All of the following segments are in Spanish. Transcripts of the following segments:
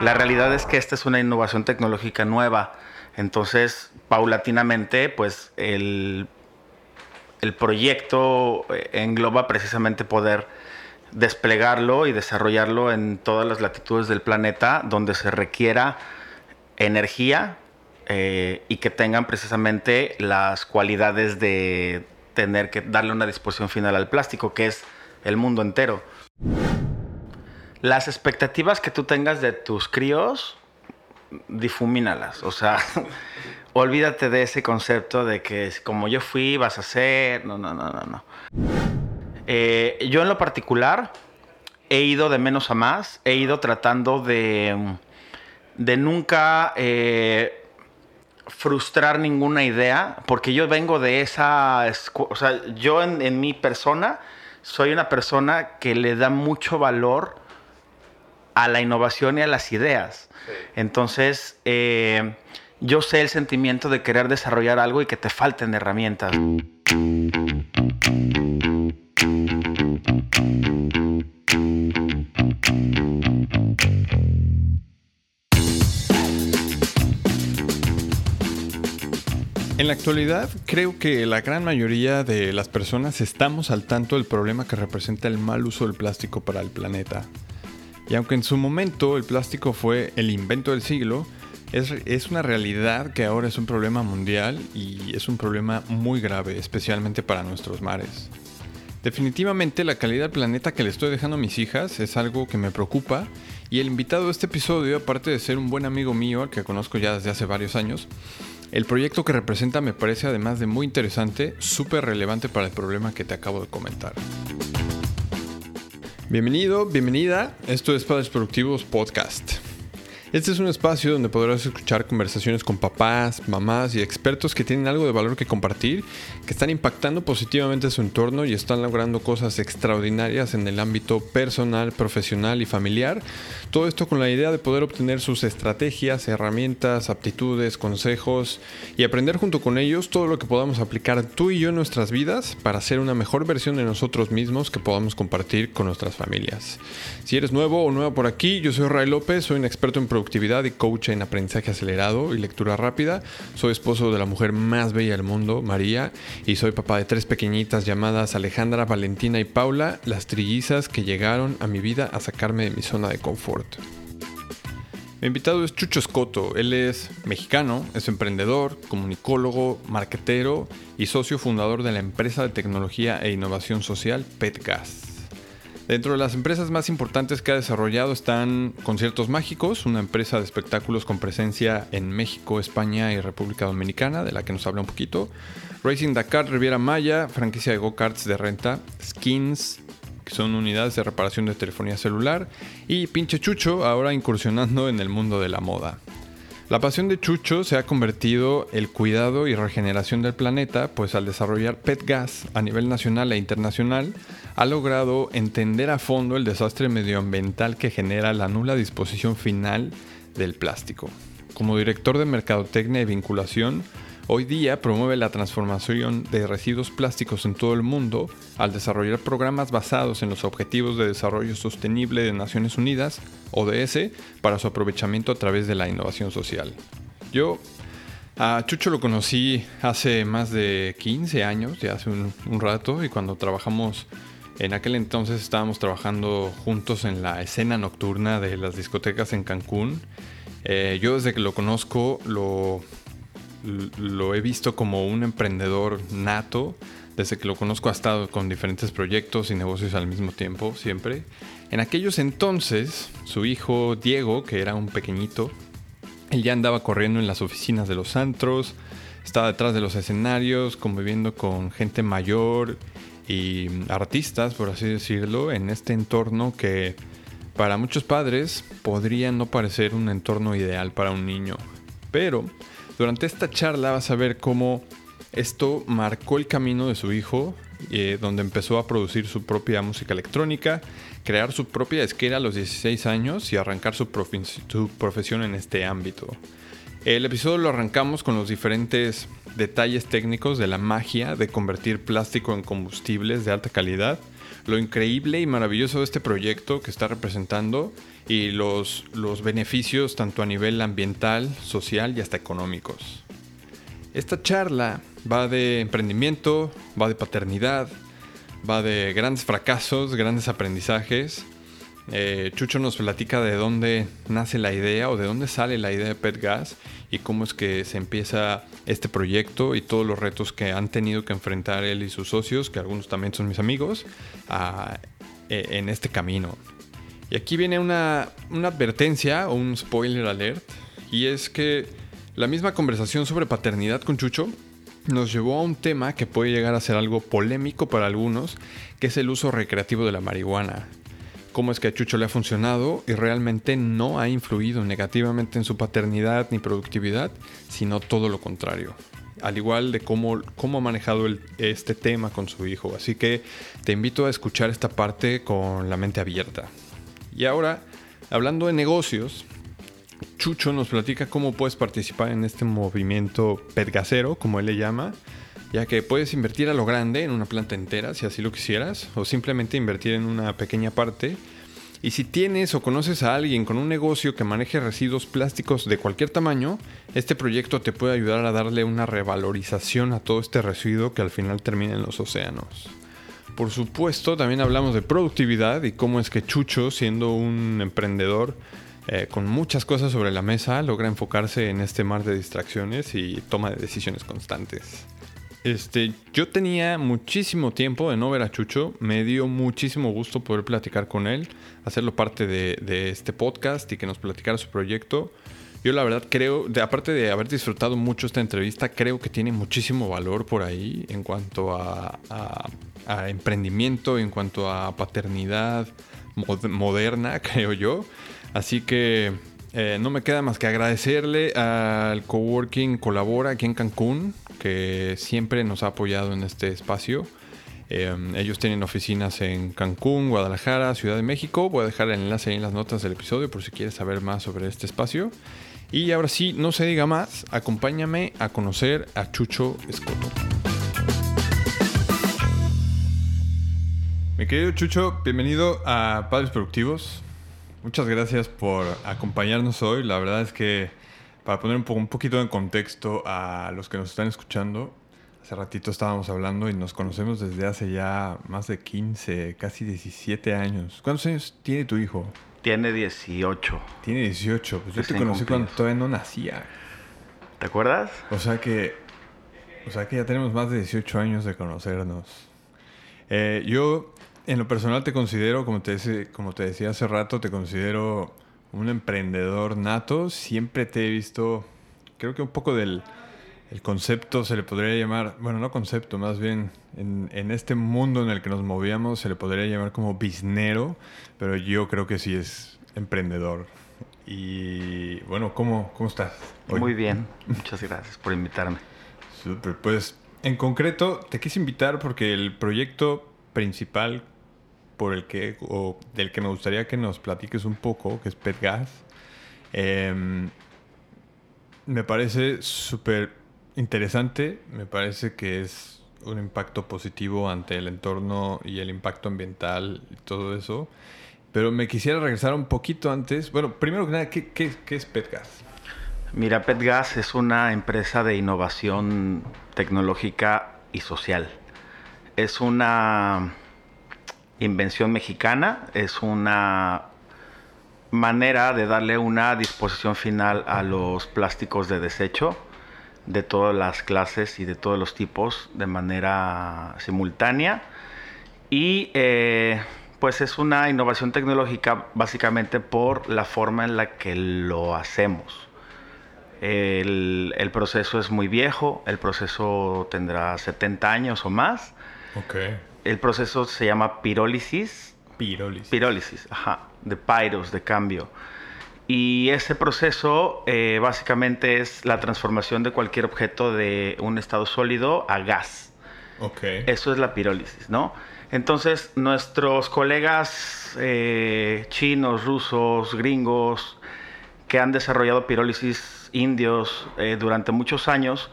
La realidad es que esta es una innovación tecnológica nueva. Entonces, paulatinamente, pues el, el proyecto eh, engloba precisamente poder desplegarlo y desarrollarlo en todas las latitudes del planeta donde se requiera energía eh, y que tengan precisamente las cualidades de tener que darle una disposición final al plástico, que es el mundo entero. Las expectativas que tú tengas de tus críos, difumínalas. O sea, olvídate de ese concepto de que como yo fui, vas a ser. No, no, no, no, no. Eh, yo en lo particular he ido de menos a más, he ido tratando de, de nunca eh, frustrar ninguna idea, porque yo vengo de esa, o sea, yo en, mi persona soy una persona que le da mucho valor a la innovación y a las ideas. Entonces, eh, yo sé el sentimiento de querer desarrollar algo y que te falten herramientas. En la actualidad, creo que la gran mayoría de las personas estamos al tanto del problema que representa el mal uso del plástico para el planeta. Y aunque en su momento el plástico fue el invento del siglo, es, una realidad que ahora es un problema mundial y es un problema muy grave, especialmente para nuestros mares. Definitivamente la calidad del planeta que le estoy dejando a mis hijas es algo que me preocupa y el invitado de este episodio, aparte de ser un buen amigo mío al que conozco ya desde hace varios años, el proyecto que representa me parece además de muy interesante, súper relevante para el problema que te acabo de comentar. Bienvenido, bienvenida, esto es Padres Productivos Podcast. Este es un espacio donde podrás escuchar conversaciones con papás, mamás y expertos que tienen algo de valor que compartir, que están impactando positivamente su entorno y están logrando cosas extraordinarias en el ámbito personal, profesional y familiar. Todo esto con la idea de poder obtener sus estrategias, herramientas, aptitudes, consejos y aprender junto con ellos todo lo que podamos aplicar tú y yo en nuestras vidas para ser una mejor versión de nosotros mismos que podamos compartir con nuestras familias. Si eres nuevo o nueva por aquí, yo soy Ray López, soy un experto en productividad y coach en aprendizaje acelerado y lectura rápida. Soy esposo de la mujer más bella del mundo, María, y soy papá de tres pequeñitas llamadas Alejandra, Valentina y Paula, las trillizas que llegaron a mi vida a sacarme de mi zona de confort. Mi invitado es Chucho Escoto. Él es mexicano, es emprendedor, comunicólogo, marquetero y socio fundador de la empresa de tecnología e innovación social PetGas. Dentro de las empresas más importantes que ha desarrollado están Conciertos Mágicos, una empresa de espectáculos con presencia en México, España y República Dominicana, de la que nos habla un poquito. Racing Dakar, Riviera Maya, franquicia de go-karts de renta, Skins, que son unidades de reparación de telefonía celular, y Pinche Chucho, ahora incursionando en el mundo de la moda. La pasión de Chucho se ha convertido el cuidado y regeneración del planeta, pues al desarrollar PetGas a nivel nacional e internacional, ha logrado entender a fondo el desastre medioambiental que genera la nula disposición final del plástico. Como director de Mercadotecnia y Vinculación, hoy día promueve la transformación de residuos plásticos en todo el mundo al desarrollar programas basados en los Objetivos de Desarrollo Sostenible de Naciones Unidas, ODS, para su aprovechamiento a través de la innovación social. Yo a Chucho lo conocí hace más de 15 años, ya hace un, rato, y cuando trabajamos en aquel entonces estábamos trabajando juntos en la escena nocturna de las discotecas en Cancún. Eh, yo desde que lo conozco lo, lo he visto como un emprendedor nato. Desde que lo conozco ha estado con diferentes proyectos y negocios al mismo tiempo, siempre. En aquellos entonces, su hijo Diego, que era un pequeñito, él ya andaba corriendo en las oficinas de los antros, estaba detrás de los escenarios, conviviendo con gente mayor y artistas, por así decirlo, en este entorno que para muchos padres podría no parecer un entorno ideal para un niño. Pero durante esta charla vas a ver cómo esto marcó el camino de su hijo, eh, donde empezó a producir su propia música electrónica, crear su propia esquera a los 16 años y arrancar su, su profesión en este ámbito. El episodio lo arrancamos con los diferentes detalles técnicos de la magia de convertir plástico en combustibles de alta calidad, lo increíble y maravilloso de este proyecto que está representando y los, los beneficios tanto a nivel ambiental, social y hasta económicos. Esta charla va de emprendimiento, va de paternidad, va de grandes fracasos, grandes aprendizajes eh, Chucho nos platica de dónde nace la idea o de dónde sale la idea de PetGas y cómo es que se empieza este proyecto y todos los retos que han tenido que enfrentar él y sus socios, que algunos también son mis amigos, e, en este camino. Y aquí viene una, una advertencia o un spoiler alert, y es que la misma conversación sobre paternidad con Chucho nos llevó a un tema que puede llegar a ser algo polémico para algunos, que es el uso recreativo de la marihuana cómo es que a Chucho le ha funcionado y realmente no ha influido negativamente en su paternidad ni productividad, sino todo lo contrario. Al igual de cómo, cómo ha manejado este tema con su hijo. Así que te invito a escuchar esta parte con la mente abierta. Y ahora, hablando de negocios, Chucho nos platica cómo puedes participar en este movimiento pedgasero, como él le llama, ya que puedes invertir a lo grande en una planta entera si así lo quisieras, o simplemente invertir en una pequeña parte. Y si tienes o conoces a alguien con un negocio que maneje residuos plásticos de cualquier tamaño, este proyecto te puede ayudar a darle una revalorización a todo este residuo que al final termina en los océanos. Por supuesto, también hablamos de productividad y cómo es que Chucho, siendo un emprendedor eh, con muchas cosas sobre la mesa, logra enfocarse en este mar de distracciones y toma de decisiones constantes. Este, yo tenía muchísimo tiempo de no ver a Chucho. Me dio muchísimo gusto poder platicar con él, hacerlo parte de, este podcast y que nos platicara su proyecto. Yo la verdad creo, aparte de haber disfrutado mucho esta entrevista, creo que tiene muchísimo valor por ahí en cuanto a, emprendimiento, en cuanto a paternidad moderna, creo yo. Así que eh, no me queda más que agradecerle al coworking Colabora aquí en Cancún, que siempre nos ha apoyado en este espacio. Eh, ellos tienen oficinas en Cancún, Guadalajara, Ciudad de México. Voy a dejar el enlace ahí en las notas del episodio por si quieres saber más sobre este espacio. Y ahora sí, no se diga más, acompáñame a conocer a Chucho Escoto. Mi querido Chucho, bienvenido a Padres Productivos. Muchas gracias por acompañarnos hoy. La verdad es que para poner un, un poquito en contexto a los que nos están escuchando, hace ratito estábamos hablando y nos conocemos desde hace ya más de 15, casi 17 años. ¿Cuántos años tiene tu hijo? Tiene 18. Tiene 18. Pues yo te conocí cuando todavía no nacía. ¿Te acuerdas? O sea que, o sea que ya tenemos más de 18 años de conocernos. Eh, yo en lo personal te considero, como te, como te decía hace rato, te considero un emprendedor nato. Siempre te he visto, creo que un poco del el concepto se le podría llamar, bueno, no concepto, más bien en, en, este mundo en el que nos movíamos se le podría llamar como biznero, pero yo creo que sí es emprendedor. Y bueno, ¿cómo, cómo estás? Muy bien, muchas gracias por invitarme. Súper, pues en concreto te quise invitar porque el proyecto principal por el que, o del que me gustaría que nos platiques un poco, que es PetGas. Em, me parece súper interesante, me parece que es un impacto positivo ante el entorno y el impacto ambiental y todo eso. Pero me quisiera regresar un poquito antes. Bueno, primero que nada, ¿qué, qué, qué es PetGas? Mira, PetGas es una empresa de innovación tecnológica y social. Es una invención mexicana, es una manera de darle una disposición final a los plásticos de desecho de todas las clases y de todos los tipos de manera simultánea. Y eh, pues es una innovación tecnológica básicamente por la forma en la que lo hacemos. El, proceso es muy viejo, el proceso tendrá 70 años o más. Okay el proceso se llama pirólisis. Pirólisis. Pirólisis, ajá, de pyros, de cambio. Y ese proceso eh, básicamente es la transformación de cualquier objeto de un estado sólido a gas. Ok. Eso es la pirólisis, ¿no? Entonces, nuestros colegas eh, chinos, rusos, gringos, que han desarrollado pirólisis indios eh, durante muchos años,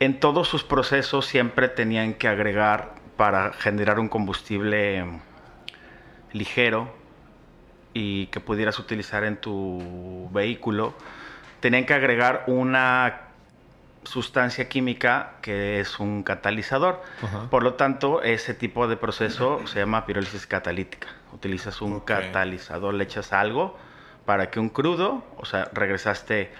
en todos sus procesos siempre tenían que agregar para generar un combustible ligero y que pudieras utilizar en tu vehículo, tenían que agregar una sustancia química que es un catalizador. Ajá. Por lo tanto, ese tipo de proceso se llama pirólisis catalítica. Utilizas un catalizador, le echas algo para que un crudo, o sea, regresaste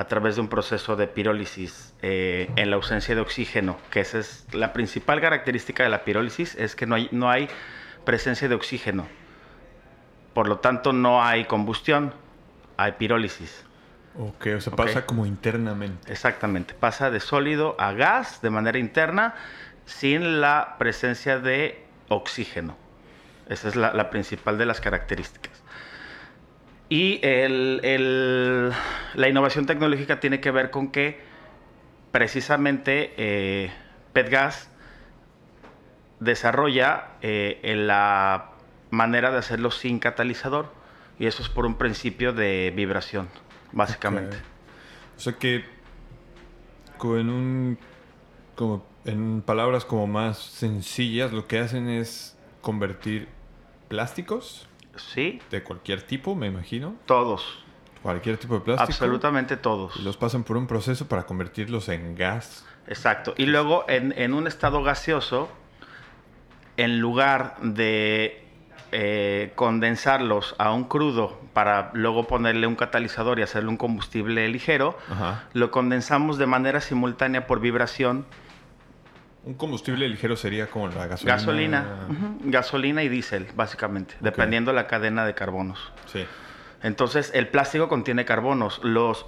a través de un proceso de pirólisis eh, en la ausencia de oxígeno, que esa es la principal característica de la pirólisis, es que no hay, no hay presencia de oxígeno. Por lo tanto, no hay combustión, hay pirólisis. Ok, o sea, pasa como internamente. Exactamente, pasa de sólido a gas de manera interna sin la presencia de oxígeno. Esa es la, la principal de las características. Y el- el- la innovación tecnológica tiene que ver con que precisamente eh, PETGAS desarrolla eh, en la manera de hacerlo sin catalizador. Y eso es por un principio de vibración, básicamente. O sea que con un como en palabras como más sencillas lo que hacen es convertir plásticos Sí, de cualquier tipo, me imagino, todos. cualquier tipo de plástico, Absolutamente todos. y los pasan por un proceso para convertirlos en gas. Exacto. Y luego en, en un estado gaseoso, en lugar de eh, condensarlos a un crudo para luego ponerle un catalizador y hacerle un combustible ligero, Ajá. lo condensamos de manera simultánea por vibración. Un combustible ligero sería como la gasolina. Gasolina, gasolina y diésel, básicamente, dependiendo la cadena de carbonos. Sí. Entonces, el plástico contiene carbonos. Los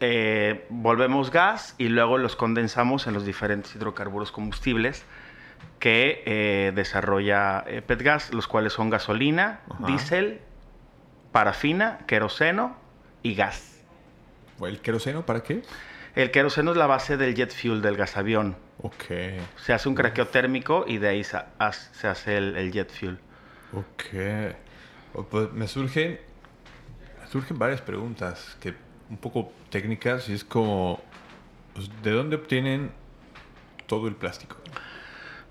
eh, volvemos gas y luego los condensamos en los diferentes hidrocarburos combustibles que eh, desarrolla eh, PETGAS, los cuales son gasolina, diésel, parafina, queroseno y gas. ¿El queroseno para qué? El queroseno es la base del jet fuel, del gasavión. Se hace un craqueo térmico y de ahí se, hace el, el jet fuel. Ok. O, Pues me surgen, me surgen varias preguntas que un poco técnicas y es como, pues, ¿de dónde obtienen todo el plástico?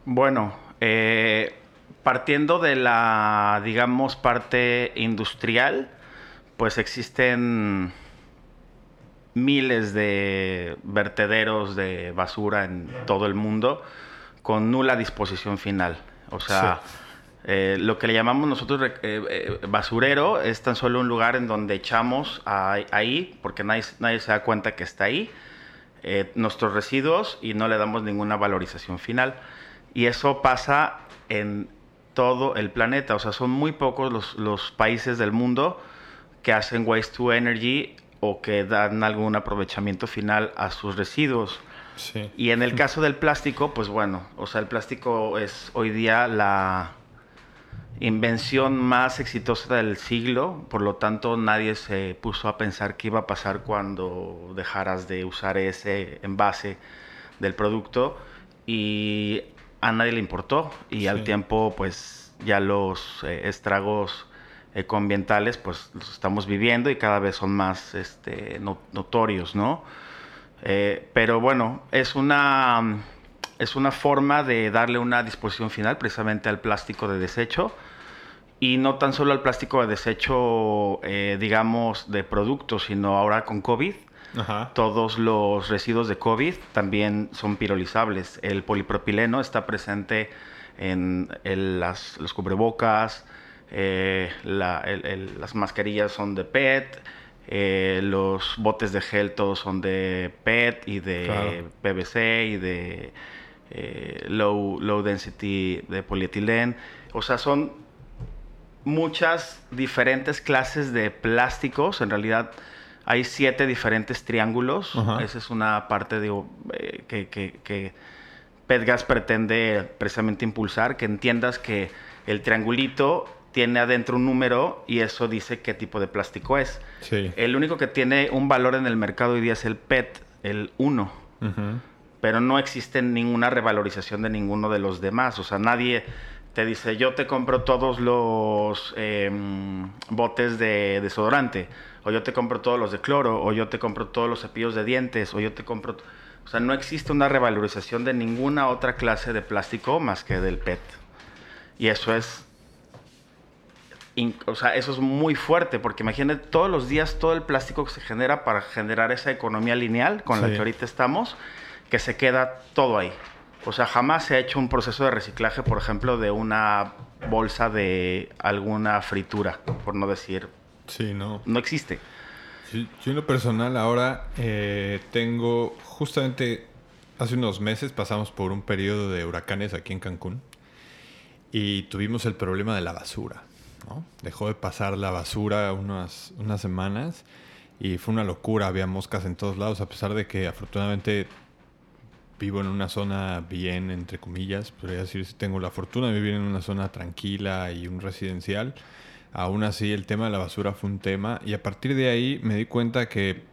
Bueno, eh, partiendo de la, digamos, parte industrial, pues existen miles de vertederos de basura en todo el mundo con nula disposición final. O sea, eh, lo que le llamamos nosotros eh, eh, basurero es tan solo un lugar en donde echamos a- ahí, porque nadie, nadie se da cuenta que está ahí, eh, nuestros residuos y no le damos ninguna valorización final. Y eso pasa en todo el planeta. O sea, son muy pocos los, los países del mundo que hacen waste to energy o que dan algún aprovechamiento final a sus residuos. Sí. Y en el caso del plástico, pues bueno, o sea, el plástico es hoy día la invención más exitosa del siglo, por lo tanto nadie se puso a pensar qué iba a pasar cuando dejaras de usar ese envase del producto y a nadie le importó y al Sí. tiempo pues ya los eh, estragos ecoambientales pues los estamos viviendo y cada vez son más este, no- notorios, ¿no? Eh, pero bueno, es una, es una forma de darle una disposición final precisamente al plástico de desecho. Y no tan solo al plástico de desecho, eh, digamos, de productos, sino ahora con COVID. Ajá. Todos los residuos de COVID también son pirolizables. El polipropileno está presente en, el- las, los cubrebocas, eh, la- el- el- las mascarillas son de PET, eh, los botes de gel todos son de PET y de Claro. PVC y de eh, low, low density de polietilén. O sea, son muchas diferentes clases de plásticos. En realidad hay siete diferentes triángulos. Esa es una parte de, eh, que, que, que PETGAS pretende precisamente impulsar, que entiendas que el triangulito tiene adentro un número y eso dice qué tipo de plástico es. Sí. El único que tiene un valor en el mercado hoy día es el PET, el 1 Ujú. pero no existe ninguna revalorización de ninguno de los demás. O sea, nadie te dice, yo te compro todos los em, botes de desodorante, o yo te compro todos los de cloro, o yo te compro todos los cepillos de dientes, o yo te compro... O sea, no existe una revalorización de ninguna otra clase de plástico más que del PET. Y eso es... O sea, eso es muy fuerte, porque imagínate todos los días todo el plástico que se genera para generar esa economía lineal con la que ahorita estamos, que se queda todo ahí. O sea, jamás se ha hecho un proceso de reciclaje, por ejemplo, de una bolsa de alguna fritura, por no decir. Sí, no. No existe. yo en lo personal ahora eh, tengo, justamente hace unos meses pasamos por un periodo de huracanes aquí en Cancún y tuvimos el problema de la basura. Dejó de pasar la basura unas, unas semanas y fue una locura, había moscas en todos lados, a pesar de que afortunadamente vivo en una zona bien, entre comillas, podría decir, si tengo la fortuna de vivir en una zona tranquila y un residencial. Aún así, el tema de la basura fue un tema y a partir de ahí me di cuenta que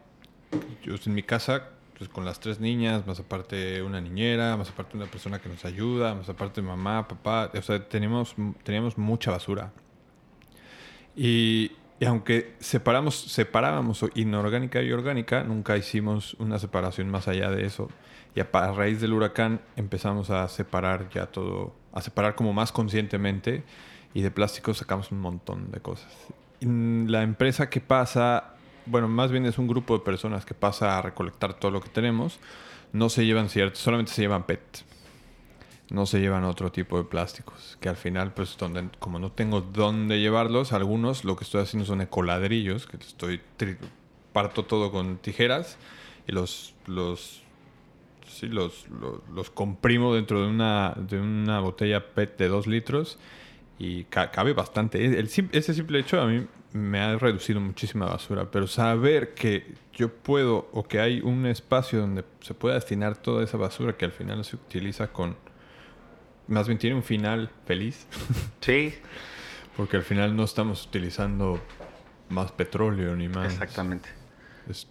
yo en mi casa, pues con las tres niñas, más aparte una niñera, más aparte una persona que nos ayuda, más aparte mamá, papá, o sea, teníamos, teníamos mucha basura. Y, y aunque separamos, separábamos inorgánica y orgánica, nunca hicimos una separación más allá de eso. Y a, raíz del huracán empezamos a separar ya todo, a separar como más conscientemente y de plástico sacamos un montón de cosas. la empresa que pasa, bueno, más bien es un grupo de personas que pasa a recolectar todo lo que tenemos, no se llevan cierto, solamente se llevan PET. No se llevan otro tipo de plásticos, que al final, pues, donde, como no tengo dónde llevarlos, algunos lo que estoy haciendo son ecoladrillos, que estoy parto todo con tijeras y los, los sí, los, los, comprimo dentro de una, de una botella PET de 2 litros y cabe bastante. El, ese simple hecho a mí me ha reducido muchísima basura, pero saber que yo puedo o que hay un espacio donde se pueda destinar toda esa basura que al final se utiliza con... Más bien tiene un final feliz. Sí. Porque al final no estamos utilizando más petróleo ni más... Exactamente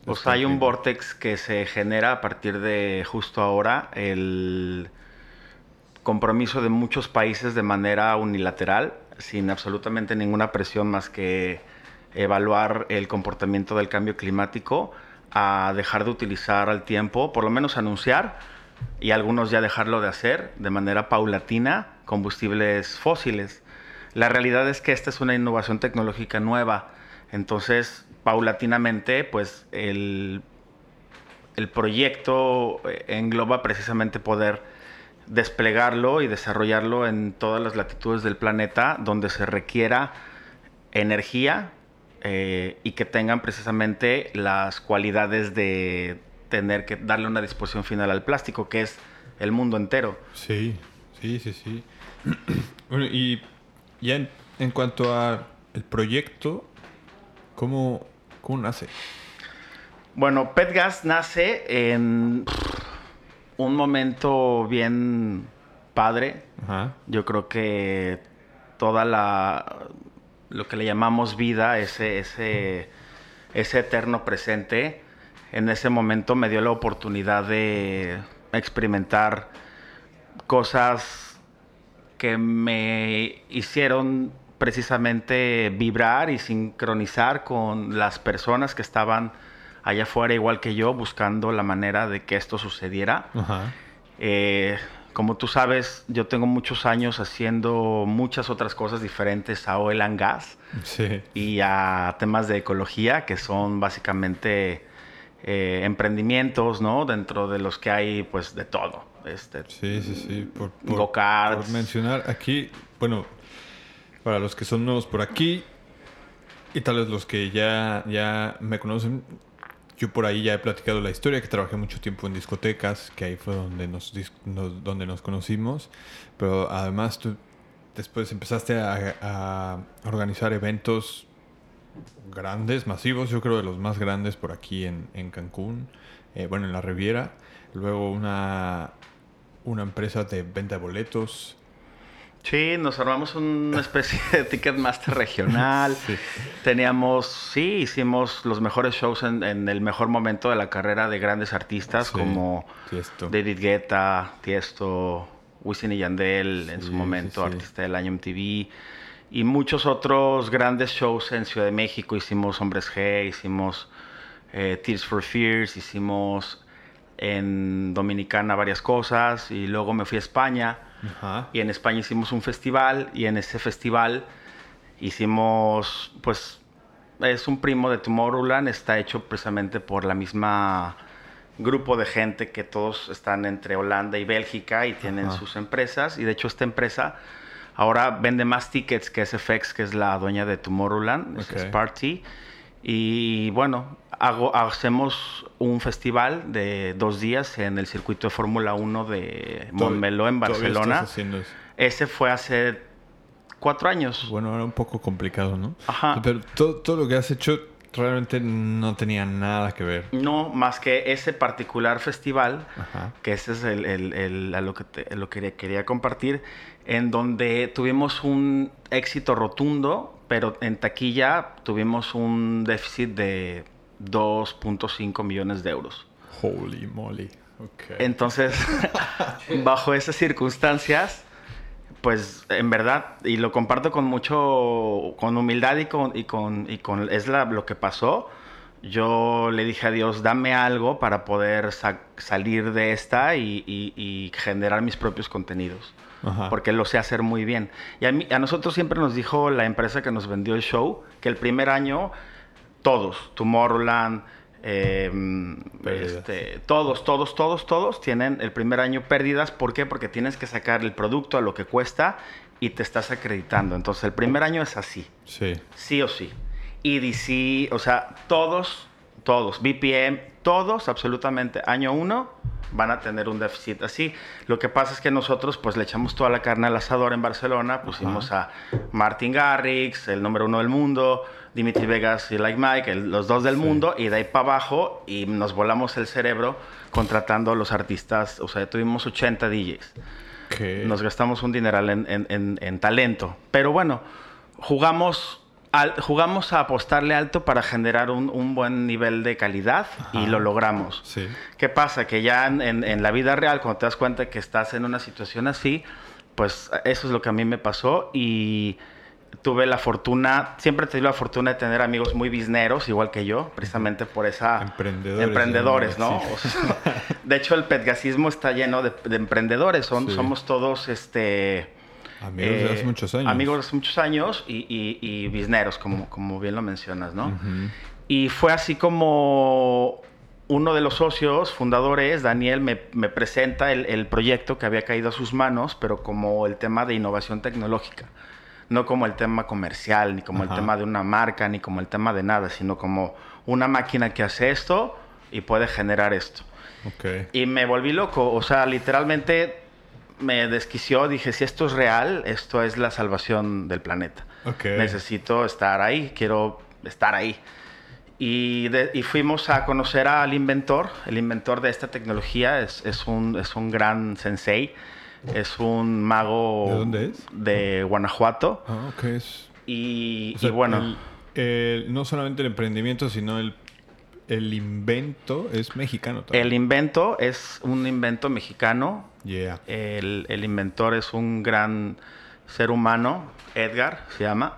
pues hay un vortex que se genera a partir de justo ahora el compromiso de muchos países de manera unilateral, sin absolutamente ninguna presión más que evaluar el comportamiento del cambio climático, a dejar de utilizar al tiempo, por lo menos anunciar, y algunos ya dejarlo de hacer de manera paulatina, combustibles fósiles. La realidad es que esta es una innovación tecnológica nueva, entonces paulatinamente, pues el, el proyecto eh, engloba precisamente poder desplegarlo y desarrollarlo en todas las latitudes del planeta donde se requiera energía eh, y que tengan precisamente las cualidades de tener que darle una disposición final al plástico, que es el mundo entero. Sí, sí, sí, sí. bueno, y ya en, en cuanto a el proyecto, ¿cómo, ¿Cómo nace? Bueno, PetGas nace en un momento bien padre. Yo creo que toda la lo que le llamamos vida, ese, ese, ese eterno presente, en ese momento me dio la oportunidad de experimentar cosas que me hicieron precisamente vibrar y sincronizar con las personas que estaban allá afuera igual que yo buscando la manera de que esto sucediera. Eh, como tú sabes, yo tengo muchos años haciendo muchas otras cosas diferentes a oil and gas y a temas de ecología, que son básicamente eh, emprendimientos, ¿no? Dentro de los que hay, pues, de todo. Este, sí, sí, sí. Por, por mencionar aquí, bueno, para los que son nuevos por aquí y tal vez los que ya, ya me conocen, yo por ahí ya he platicado la historia, que trabajé mucho tiempo en discotecas, que ahí fue donde nos, donde nos conocimos, pero además tú después empezaste a, organizar eventos grandes, masivos, yo creo de los más grandes por aquí en, en Cancún, eh, bueno, en la Riviera, luego una, una empresa de venta de boletos, Sí, nos armamos una especie de Ticketmaster regional. Teníamos, sí, hicimos los mejores shows en, el mejor momento de la carrera de grandes artistas como David Guetta, Tiesto, Wisin y Yandel en su Sí, momento, sí, sí. artista del año MTV. Y muchos otros grandes shows en Ciudad de México. Hicimos Hombres G, hicimos eh, Tears for Fears, hicimos en Dominicana varias cosas. Y luego me fui a España. Ajá. Y en España hicimos un festival. Y en ese festival hicimos, pues, es un primo de Tomorrowland. Está hecho precisamente por la misma grupo de gente que todos están entre Holanda y Bélgica y tienen Ajá. sus empresas. Y de hecho esta empresa ahora vende más tickets que SFX, que es la dueña de Tomorrowland, es Ok. Sparty. Y bueno, hago, hacemos un festival de dos días en el circuito de Fórmula 1 de Montmeló en Barcelona. estás haciendo eso. Ese fue hace cuatro años. Bueno, era un poco complicado, ¿no? Ajá. Pero todo, todo lo que has hecho realmente no tenía nada que ver. No, más que ese particular festival, Ajá. que ese es el, el- el- a lo que, te- lo que quería compartir, en donde tuvimos un éxito rotundo, pero en taquilla tuvimos un déficit de 2.5 millones de euros. Holy moly. Ok. Entonces, bajo esas circunstancias, pues en verdad, y lo comparto con mucho, con humildad y con, y con, y con es la, lo que pasó. Yo le dije a Dios, dame algo para poder sa- salir de esta y, y- y generar mis propios contenidos. Ajá. Porque lo sé hacer muy bien. Y a, mí- a nosotros siempre nos dijo la empresa que nos vendió el show que el primer año todos, Tomorrowland, eh, este, todos, todos, todos, todos tienen el primer año pérdidas. ¿Por qué? Porque tienes que sacar el producto a lo que cuesta y te estás acreditando. Entonces el primer año es así, Sí. sí o sí. EDC, o sea, todos, todos, BPM, todos, absolutamente, año uno van a tener un déficit así. Lo que pasa es que nosotros pues le echamos toda la carne al asador en Barcelona, pusimos a Martin Garrix, el número uno del mundo, Dimitri Vegas y Like Mike, el- los dos del Sí. mundo, y de ahí para abajo y nos volamos el cerebro contratando a los artistas, o sea, tuvimos 80 DJs. Nos gastamos un dineral en, en- en- en talento. Pero bueno, jugamos, al- jugamos a apostarle alto para generar un, un buen nivel de calidad y lo logramos. Sí. ¿Qué pasa? Que ya en, en- en la vida real, cuando te das cuenta que estás en una situación así, pues eso es lo que a mí me pasó y tuve la fortuna, siempre he tenido la fortuna de tener amigos muy bizneros, igual que yo, precisamente por esa... Emprendedores, Emprendedores, ¿no? sí. O sea, de hecho, el petgasismo está lleno de, de emprendedores, son, Sí. somos todos, este... Amigos de hace eh, muchos años. Amigos de hace muchos años y, y, y bizneros, como, como bien lo mencionas, ¿no? Y fue así como uno de los socios fundadores, Daniel, me, me presenta el, el proyecto que había caído a sus manos, pero como el tema de innovación tecnológica. No como el tema comercial, ni como Ajá. el tema de una marca, ni como el tema de nada, sino como una máquina que hace esto y puede generar esto. Ok. Y me volví loco, o sea, literalmente me desquició, dije, si esto es real, esto es la salvación del planeta. Ok. Necesito estar ahí, quiero estar ahí. Y, de- y fuimos a conocer al inventor. El inventor de esta tecnología es, es un, es un gran sensei. Es un mago ¿De dónde es? de Guanajuato. Ah, ok. Es, Y, o sea, y bueno, el- el- no solamente el emprendimiento, sino el, el invento es mexicano también. el invento es un invento mexicano. El inventor es un gran ser humano, Edgar se llama.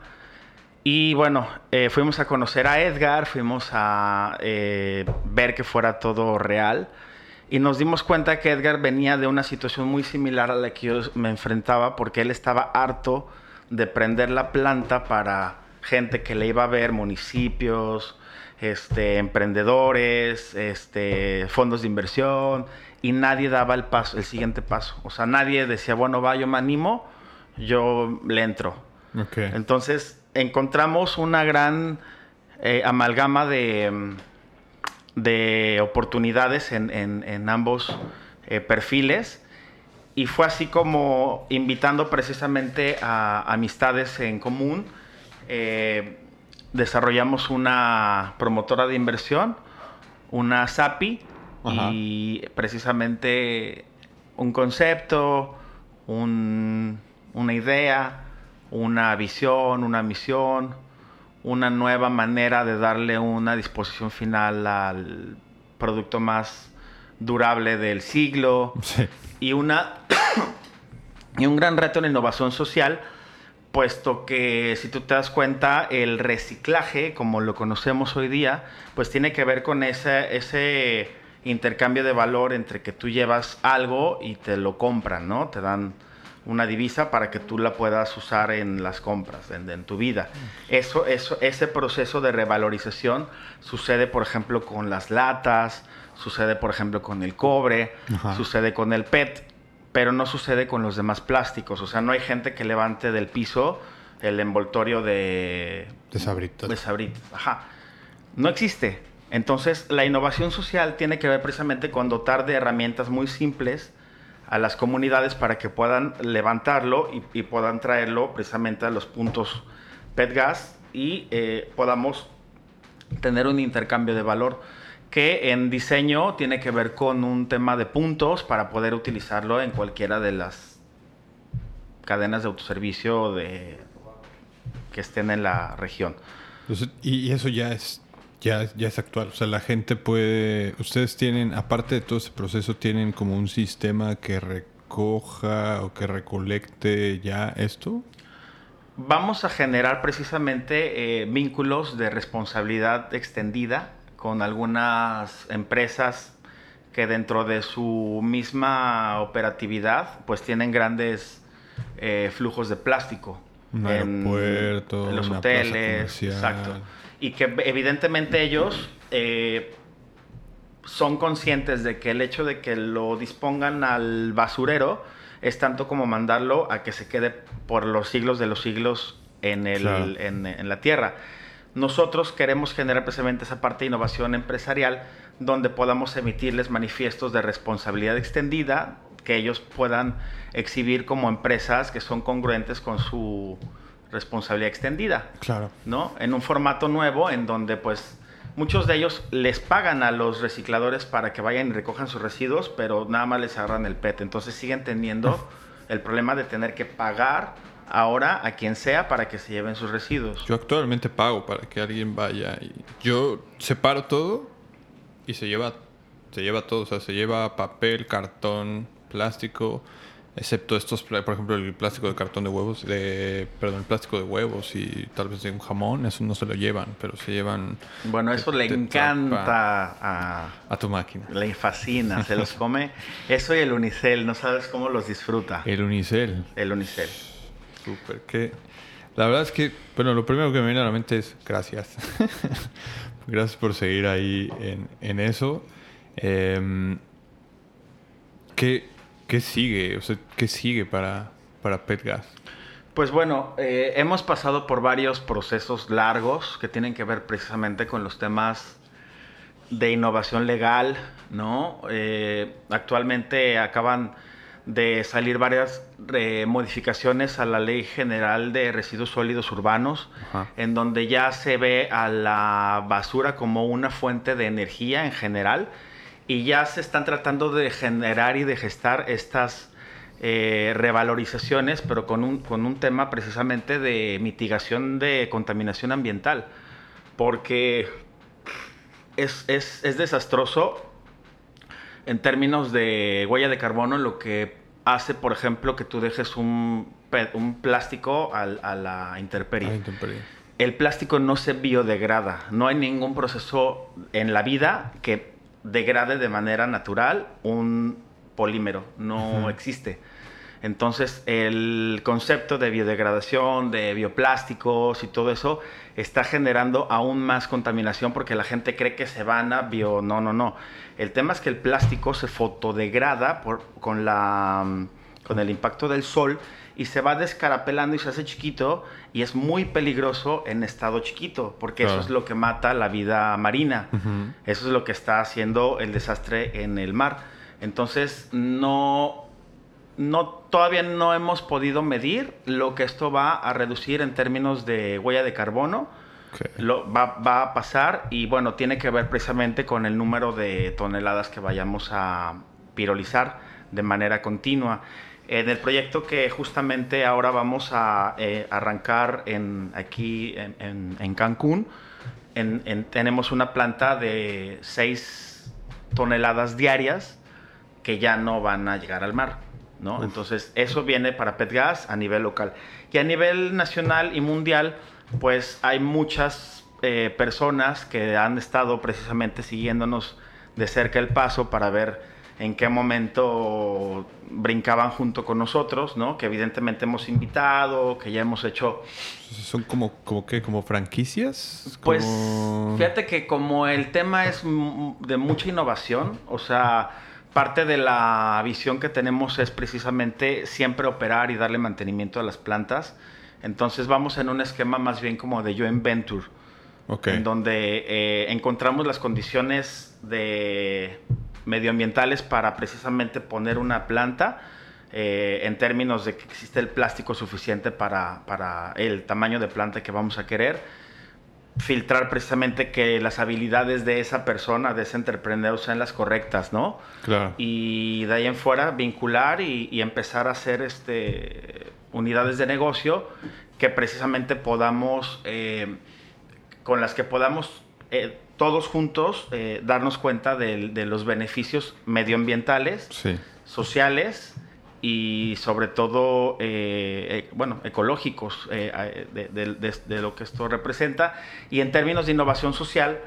Y bueno, eh, fuimos a conocer a Edgar, fuimos a eh, ver que fuera todo real. Y nos dimos cuenta que Edgar venía de una situación muy similar a la que yo me enfrentaba, porque él estaba harto de prender la planta para gente que le iba a ver, municipios, este, emprendedores, este, fondos de inversión, y nadie daba el paso, el siguiente paso. O sea, nadie decía, bueno, va, yo me animo, yo le entro. Entonces encontramos una gran eh, amalgama de, de oportunidades en, en- en ambos eh, perfiles y fue así como invitando precisamente a amistades en común. eh, desarrollamos una promotora de inversión, una SAPI, Ajá. y precisamente un concepto, un- una idea, una visión, una misión, una nueva manera de darle una disposición final al producto más durable del siglo Sí. y una Y un gran reto en innovación social, puesto que si tú te das cuenta, el reciclaje, como lo conocemos hoy día, pues tiene que ver con ese, ese intercambio de valor entre que tú llevas algo y te lo compran, ¿no? Te dan una divisa para que tú la puedas usar en las compras, en, tu vida. Eso, eso, ese proceso de revalorización sucede, por ejemplo, con las latas, sucede, por ejemplo, con el cobre, sucede con el PET, pero no sucede con los demás plásticos. O sea, no hay gente que levante del piso el envoltorio de... De sabritas. De sabritas, ajá. No existe. Entonces, la innovación social tiene que ver precisamente con dotar de herramientas muy simples a las comunidades para que puedan levantarlo y, puedan traerlo precisamente a los puntos PETGAS y eh, podamos tener un intercambio de valor que en diseño tiene que ver con un tema de puntos para poder utilizarlo en cualquiera de las cadenas de autoservicio que estén en la región. y eso ya es ya, ya es actual. O sea, la gente puede. Ustedes tienen, aparte de todo ese proceso, tienen como un sistema que recoja o que recolecte ya esto. Vamos a generar precisamente eh, vínculos de responsabilidad extendida con algunas empresas que dentro de su misma operatividad pues tienen grandes eh, flujos de plástico. Un en, aeropuerto, en los hoteles, exacto y que evidentemente ellos eh, son conscientes de que el hecho de que lo dispongan al basurero es tanto como mandarlo a que se quede por los siglos de los siglos en, el, en, la tierra. Nosotros queremos generar precisamente esa parte de innovación empresarial donde podamos emitirles manifiestos de responsabilidad extendida que ellos puedan exhibir como empresas que son congruentes con su responsabilidad extendida. Claro. ¿No? En un formato nuevo en donde pues muchos de ellos les pagan a los recicladores para que vayan y recojan sus residuos, pero nada más les agarran el PET. Entonces siguen teniendo el problema de tener que pagar ahora a quien sea para que se lleven sus residuos. Yo actualmente pago para que alguien vaya y yo separo todo y se lleva se lleva todo, o sea, se lleva papel, cartón, plástico, excepto estos, por ejemplo, el plástico de cartón de huevos, de, perdón, el plástico de huevos y tal vez de un jamón, eso no se lo llevan, pero se llevan... Bueno, eso le encanta a, a, tu máquina. Le fascina, se los come. Eso y el unicel, no sabes cómo los disfruta. El unicel. El unicel. Súper, que... La verdad es que, bueno, lo primero que me viene a la mente es gracias. gracias por seguir ahí en, en eso. Eh, ¿qué, ¿Qué sigue? O sea, ¿qué sigue para, para PetGas? Pues bueno, eh, hemos pasado por varios procesos largos que tienen que ver precisamente con los temas de innovación legal, ¿no? Eh, actualmente acaban de salir varias eh, modificaciones a la Ley General de Residuos Sólidos Urbanos, en donde ya se ve a la basura como una fuente de energía en general y ya se están tratando de generar y de gestar estas eh, revalorizaciones, pero con un, con un tema precisamente de mitigación de contaminación ambiental, porque es, es, es desastroso en términos de huella de carbono lo que hace, por ejemplo, que tú dejes un, un plástico a, la intemperie. El plástico no se biodegrada, no hay ningún proceso en la vida que degrade de manera natural un polímero, no existe. Entonces, el concepto de biodegradación, de bioplásticos y todo eso está generando aún más contaminación porque la gente cree que se van a bio... No, no, no. El tema es que el plástico se fotodegrada por, con, la, con el impacto del sol y se va descarapelando y se hace chiquito y es muy peligroso en estado chiquito, porque eso es lo que mata la vida marina. Eso es lo que está haciendo el desastre en el mar. Entonces, no, no, todavía no hemos podido medir lo que esto va a reducir en términos de huella de carbono. Lo, va, va, a pasar y bueno, tiene que ver precisamente con el número de toneladas que vayamos a pirolizar de manera continua. En el proyecto que justamente ahora vamos a eh, arrancar en, aquí en, Cancún, tenemos una planta de 6 toneladas diarias que ya no van a llegar al mar. ¿no? Entonces, eso viene para PetGas a nivel local. Y a nivel nacional y mundial, pues hay muchas eh, personas que han estado precisamente siguiéndonos de cerca el paso para ver en qué momento brincaban junto con nosotros, ¿no? Que evidentemente hemos invitado, que ya hemos hecho... ¿Son como, como qué? ¿Como franquicias? Pues fíjate que como el tema es de mucha innovación, o sea, parte de la visión que tenemos es precisamente siempre operar y darle mantenimiento a las plantas. Entonces vamos en un esquema más bien como de joint venture, okay. en donde eh, encontramos las condiciones de medioambientales para precisamente poner una planta eh, en términos de que existe el plástico suficiente para, para, el tamaño de planta que vamos a querer. Filtrar precisamente que las habilidades de esa persona, de ese emprendedor, sean las correctas, ¿no? Claro. Y de ahí en fuera vincular y, empezar a hacer este, unidades de negocio que precisamente podamos, eh, con las que podamos eh, todos juntos eh, darnos cuenta de, los beneficios medioambientales, sociales y sobre todo, eh, bueno, ecológicos de, lo que esto representa. Y en términos de innovación social,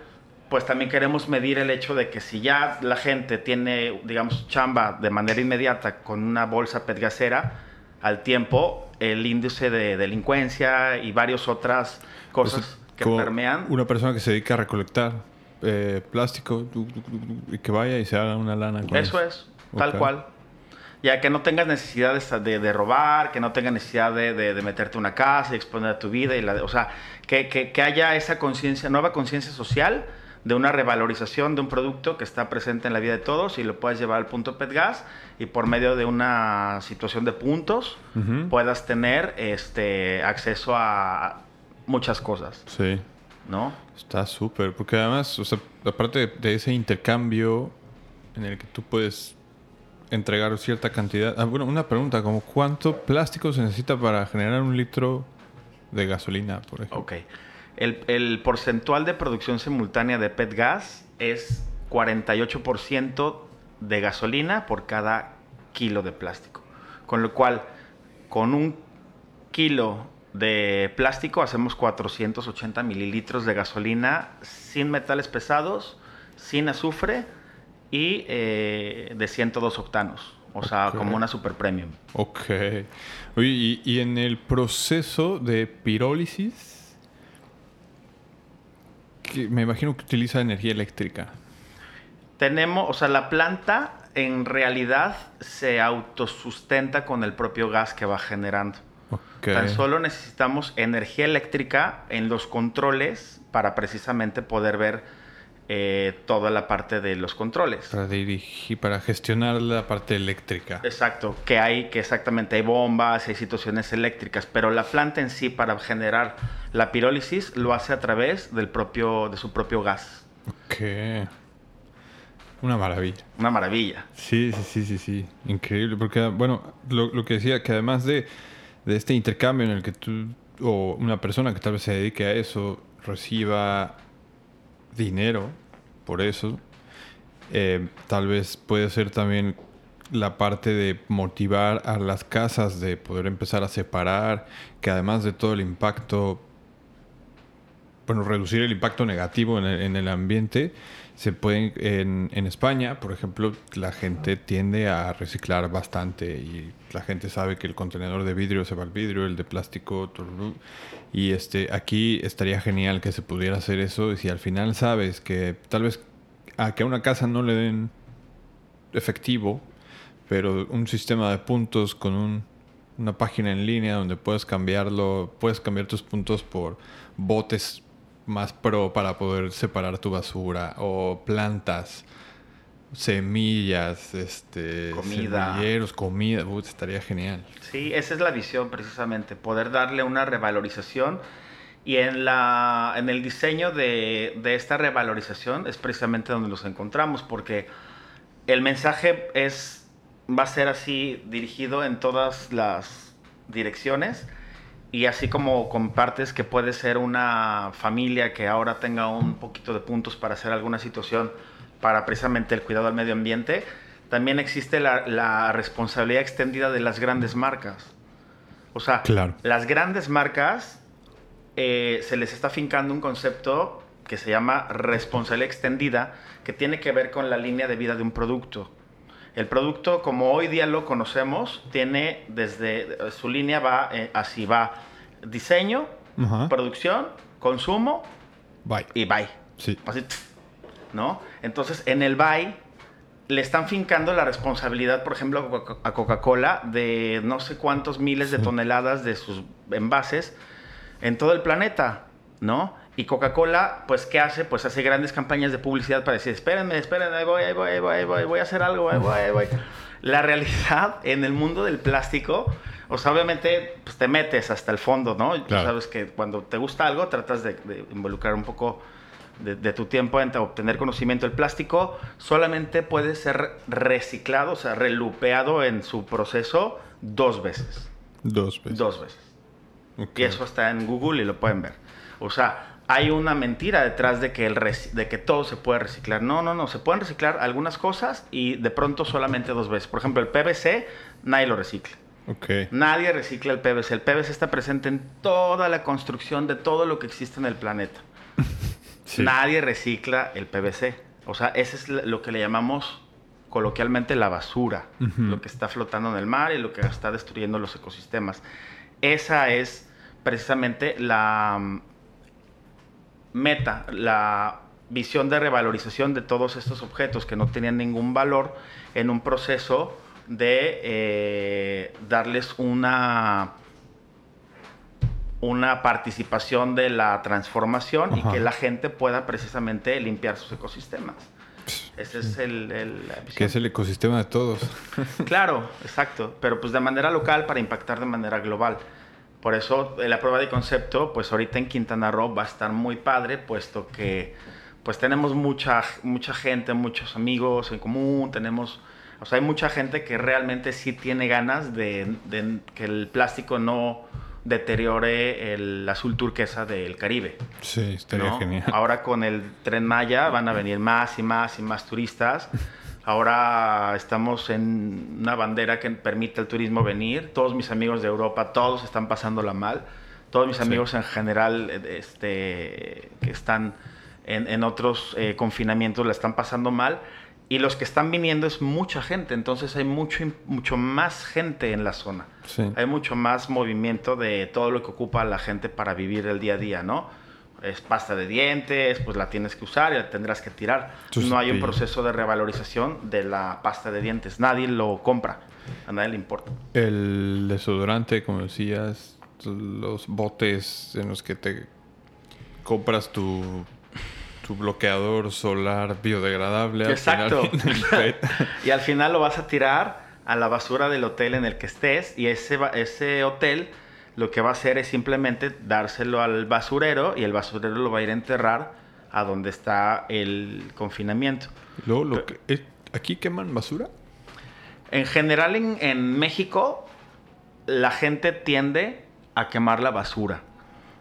pues también queremos medir el hecho de que si ya la gente tiene, digamos, chamba de manera inmediata con una bolsa pedgasera, al tiempo el índice de delincuencia y varias otras pues permean. Una persona que se dedica a recolectar eh, plástico y que vaya y se haga una lana. eso, es, tal cual. Ya que no tengas necesidad de, de, robar, que no tengas necesidad de, de, meterte una casa y exponer tu vida. Y la, o sea, que, que, que haya esa conciencia, nueva conciencia social de una revalorización de un producto que está presente en la vida de todos y lo puedes llevar al punto PetGas y por medio de una situación de puntos puedas tener este acceso a muchas cosas. Sí. ¿No? Está súper, porque además, o sea, aparte de ese intercambio en el que tú puedes entregar cierta cantidad. Ah, bueno, una pregunta, como cuánto plástico se necesita para generar un litro de gasolina, por ejemplo. Ok. El, el porcentual de producción simultánea de PET gas es 48% de gasolina por cada kilo de plástico. Con lo cual, con un kilo de plástico hacemos 480 mililitros de gasolina sin metales pesados, sin azufre y eh, de 102 octanos. O sea, como una super premium. Ok. y, y, en el proceso de pirólisis, que me imagino que utiliza energía eléctrica. Tenemos, o sea, la planta en realidad se autosustenta con el propio gas que va generando. Tan solo necesitamos energía eléctrica en los controles para precisamente poder ver eh, toda la parte de los controles. Para dirigir, para gestionar la parte eléctrica. Exacto, que hay, que exactamente hay bombas, hay situaciones eléctricas, pero la planta en sí para generar la pirólisis lo hace a través del propio, de su propio gas. Ok. Una maravilla. Una maravilla. Sí, sí, sí, sí, sí. Increíble, porque, bueno, lo, lo que decía, que además de de este intercambio en el que tú o una persona que tal vez se dedique a eso reciba dinero por eso, eh, tal vez puede ser también la parte de motivar a las casas de poder empezar a separar, que además de todo el impacto, bueno, reducir el impacto negativo en el, en el ambiente, se pueden en, en, España, por ejemplo, la gente tiende a reciclar bastante y la gente sabe que el contenedor de vidrio se va al vidrio, el de plástico y este aquí estaría genial que se pudiera hacer eso y si al final sabes que tal vez a que a una casa no le den efectivo, pero un sistema de puntos con un, una página en línea donde puedes cambiarlo, puedes cambiar tus puntos por botes más pro para poder separar tu basura o plantas, semillas, este, comida, semilleros, comida, estaría genial. Sí, esa es la visión precisamente, poder darle una revalorización. Y en la en el diseño de, de esta revalorización es precisamente donde nos encontramos porque el mensaje es va a ser así dirigido en todas las direcciones y así como compartes que puede ser una familia que ahora tenga un poquito de puntos para hacer alguna situación para precisamente el cuidado del medio ambiente, también existe la, la responsabilidad extendida de las grandes marcas. O sea, Claro. las grandes marcas eh, se les está fincando un concepto que se llama responsabilidad extendida, que tiene que ver con la línea de vida de un producto. El producto, como hoy día lo conocemos, tiene desde su línea va eh, así va diseño, producción, consumo Bye. y buy. Sí. Así, ¿no? Entonces, en el buy le están fincando la responsabilidad, por ejemplo, a Coca-Cola de no sé cuántos miles de toneladas de sus envases en todo el planeta, ¿no? Y Coca-Cola, pues, ¿qué hace? Pues hace grandes campañas de publicidad para decir, espérenme, espérenme, ahí voy, ahí voy, ahí voy, ahí voy, voy a hacer algo, ahí voy, ahí voy. La realidad en el mundo del plástico, o sea, obviamente, pues te metes hasta el fondo, ¿no? Tú Claro. sabes que cuando te gusta algo, tratas de, de involucrar un poco de, de tu tiempo en obtener conocimiento. El plástico solamente puede ser reciclado, o sea, relupeado en su proceso dos veces. Dos veces. Dos veces. Ok. Y eso está en Google y lo pueden ver. O sea, hay una mentira detrás de que, el de que todo se puede reciclar. No, no, no. Se pueden reciclar algunas cosas y de pronto solamente dos veces. Por ejemplo, el PVC, nadie lo recicla. Ok. Nadie recicla el PVC. El PVC está presente en toda la construcción de todo lo que existe en el planeta. Sí. Nadie recicla el PVC. O sea, ese es lo que le llamamos coloquialmente la basura. Lo que está flotando en el mar y lo que está destruyendo los ecosistemas. Esa es precisamente la meta, la visión de revalorización de todos estos objetos que no tenían ningún valor en un proceso de eh, darles una una participación de la transformación Ajá. y que la gente pueda precisamente limpiar sus ecosistemas. Ese es el, el- Que es el ecosistema de todos. Claro, exacto, pero pues de manera local para impactar de manera global. Por eso eh, la prueba de concepto, pues ahorita en Quintana Roo va a estar muy padre, puesto que pues tenemos mucha, mucha gente, muchos amigos en común, tenemos, o sea, hay mucha gente que realmente sí tiene ganas de, de que el plástico no deteriore el azul turquesa del Caribe. Sí, estaría ¿no? genial. Ahora con el tren Maya van a venir más y más y más turistas. Ahora estamos en una bandera que permite al turismo venir. Todos mis amigos de Europa, todos están pasándola mal. Todos mis Sí. amigos en general este, que están en, en otros eh, confinamientos la están pasando mal. Y los que están viniendo es mucha gente. Entonces hay mucho, mucho más gente en la zona Sí. hay mucho más movimiento de todo lo que ocupa la gente para vivir el día a día, ¿no? Es pasta de dientes, pues la tienes que usar y la tendrás que tirar. No hay un proceso de revalorización de la pasta de dientes. Nadie lo compra. A nadie le importa. El desodorante, como decías, los botes en los que te compras tu, tu bloqueador solar biodegradable. al Exacto. final. Y al final lo vas a tirar a la basura del hotel en el que estés y ese, ese hotel lo que va a hacer es simplemente dárselo al basurero y el basurero lo va a ir a enterrar a donde está el confinamiento. Lo que- eh, ¿Aquí queman basura? En general en, en México la gente tiende a quemar la basura.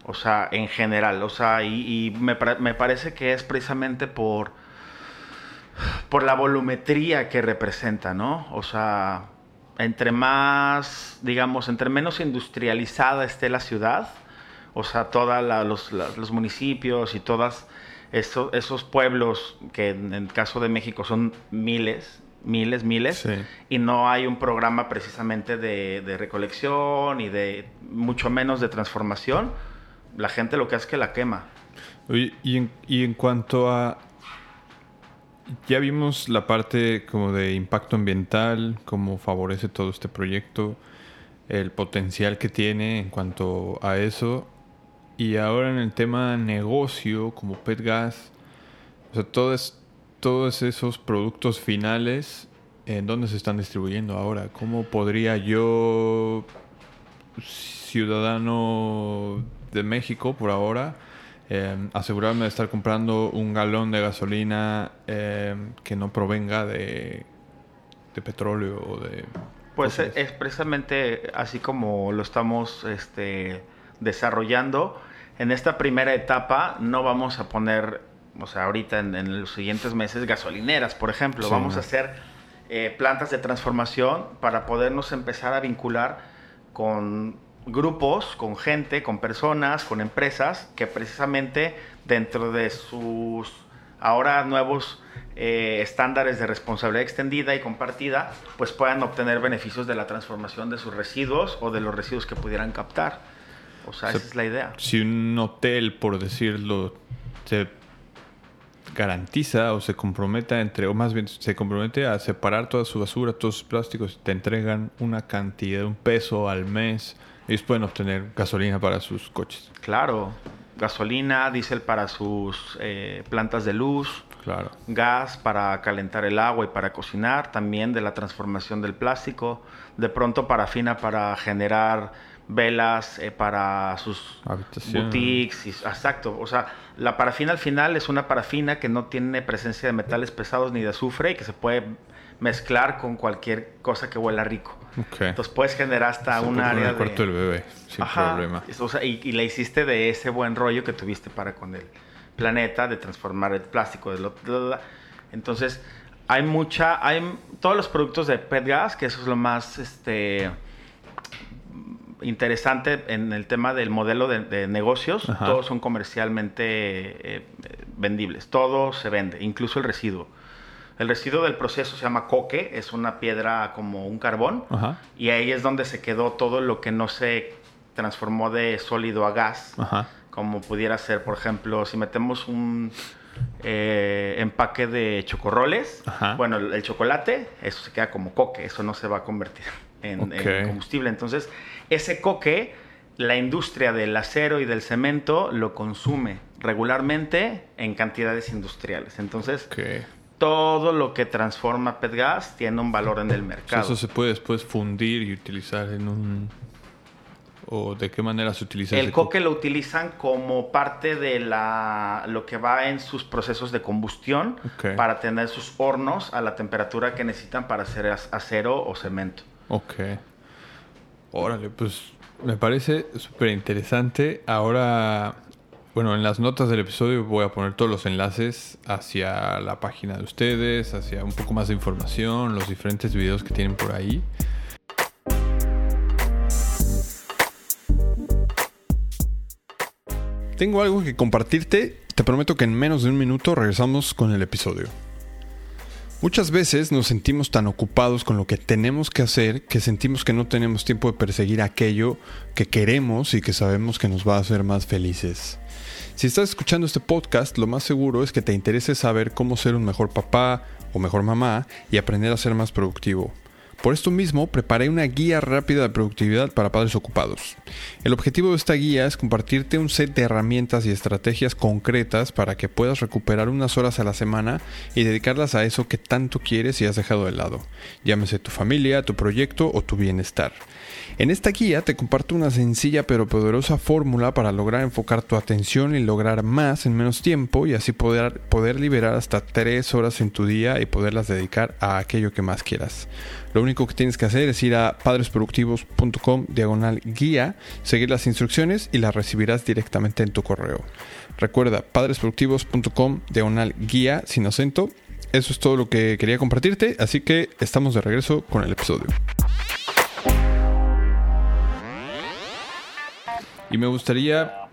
O sea, en general. O sea, y, y me, me parece que es precisamente por, por la volumetría que representa, ¿no? O sea, entre más, digamos, entre menos industrializada esté la ciudad, o sea, todos los, municipios y todos esos, esos pueblos que en el caso de México son miles, miles, miles, Sí. y no hay un programa precisamente de, de recolección y de mucho menos de transformación, la gente lo que hace es que la quema. Oye, y en, y en cuanto a... Ya vimos la parte como de impacto ambiental, cómo favorece todo este proyecto, el potencial que tiene en cuanto a eso. Y ahora en el tema negocio, como PetGas, o sea, todos, todos esos productos finales, ¿en dónde se están distribuyendo ahora? ¿Cómo podría yo, ciudadano de México por ahora, eh, asegurarme de estar comprando un galón de gasolina eh, que no provenga de, de petróleo o de... Pues cosas? es precisamente así como lo estamos este, desarrollando. En esta primera etapa no vamos a poner, o sea, ahorita en, en los siguientes meses gasolineras, por ejemplo. Sí, vamos no. a hacer eh, plantas de transformación para podernos empezar a vincular con grupos, con gente, con personas, con empresas que precisamente dentro de sus ahora nuevos eh, estándares de responsabilidad extendida y compartida, pues puedan obtener beneficios de la transformación de sus residuos o de los residuos que pudieran captar. O sea, esa es la idea. Si un hotel, por decirlo, se garantiza o se compromete entre, o más bien se compromete a separar toda su basura, todos sus plásticos, te entregan una cantidad, un peso al mes, ellos pueden obtener gasolina para sus coches. Claro, gasolina, diésel para sus eh, plantas de luz, Claro. gas para calentar el agua y para cocinar, también de la transformación del plástico, de pronto parafina para generar velas eh, para sus boutiques, y- exacto, o sea, la parafina al final es una parafina que no tiene presencia de metales pesados ni de azufre y que se puede mezclar con cualquier cosa que huela rico. Ok. Entonces puedes generar hasta un área el cuarto de... del bebé, sin Ajá, problema. o sea, y, y le hiciste de ese buen rollo que tuviste para con el planeta, de transformar el plástico. De lo, bla, bla, bla. Entonces, hay mucha, hay todos los productos de PET gas, que eso es lo más este, interesante en el tema del modelo de, de negocios. Ajá. Todos son comercialmente eh, vendibles, todo se vende, incluso el residuo. El residuo del proceso se llama coque, es una piedra como un carbón. Ajá. Y ahí es donde se quedó todo lo que no se transformó de sólido a gas. Ajá. Como pudiera ser, por ejemplo, si metemos un eh, empaque de chocorroles, Ajá. bueno, el, el chocolate, eso se queda como coque, eso no se va a convertir en, combustible. Entonces, ese coque, la industria del acero y del cemento lo consume regularmente en cantidades industriales. Entonces. Todo lo que transforma PET gas tiene un valor en el O sea, mercado. eso se puede después fundir y utilizar en un... ¿O de qué manera se utiliza El coque lo utilizan como parte de la, lo que va en sus procesos de combustión para tener sus hornos a la temperatura que necesitan para hacer ac- acero o cemento. Ok. Órale, pues me parece súper interesante. Ahora, bueno, en las notas del episodio voy a poner todos los enlaces hacia la página de ustedes, hacia un poco más de información, los diferentes videos que tienen por ahí. Tengo algo que compartirte. Te prometo que en menos de un minuto regresamos con el episodio. Muchas veces nos sentimos tan ocupados con lo que tenemos que hacer que sentimos que no tenemos tiempo de perseguir aquello que queremos y que sabemos que nos va a hacer más felices. Si estás escuchando este podcast, lo más seguro es que te interese saber cómo ser un mejor papá o mejor mamá y aprender a ser más productivo. Por esto mismo, preparé una guía rápida de productividad para padres ocupados. El objetivo de esta guía es compartirte un set de herramientas y estrategias concretas para que puedas recuperar unas horas a la semana y dedicarlas a eso que tanto quieres y has dejado de lado, llámese tu familia, tu proyecto o tu bienestar. En esta guía te comparto una sencilla pero poderosa fórmula para lograr enfocar tu atención y lograr más en menos tiempo y así poder, poder liberar hasta 3 horas en tu día y poderlas dedicar a aquello que más quieras. Lo único que tienes que hacer es ir a padresproductivos.com diagonal guía, seguir las instrucciones y las recibirás directamente en tu correo. Recuerda padresproductivos.com diagonal guía sin acento. Eso es todo lo que quería compartirte, así que estamos de regreso con el episodio. Y me gustaría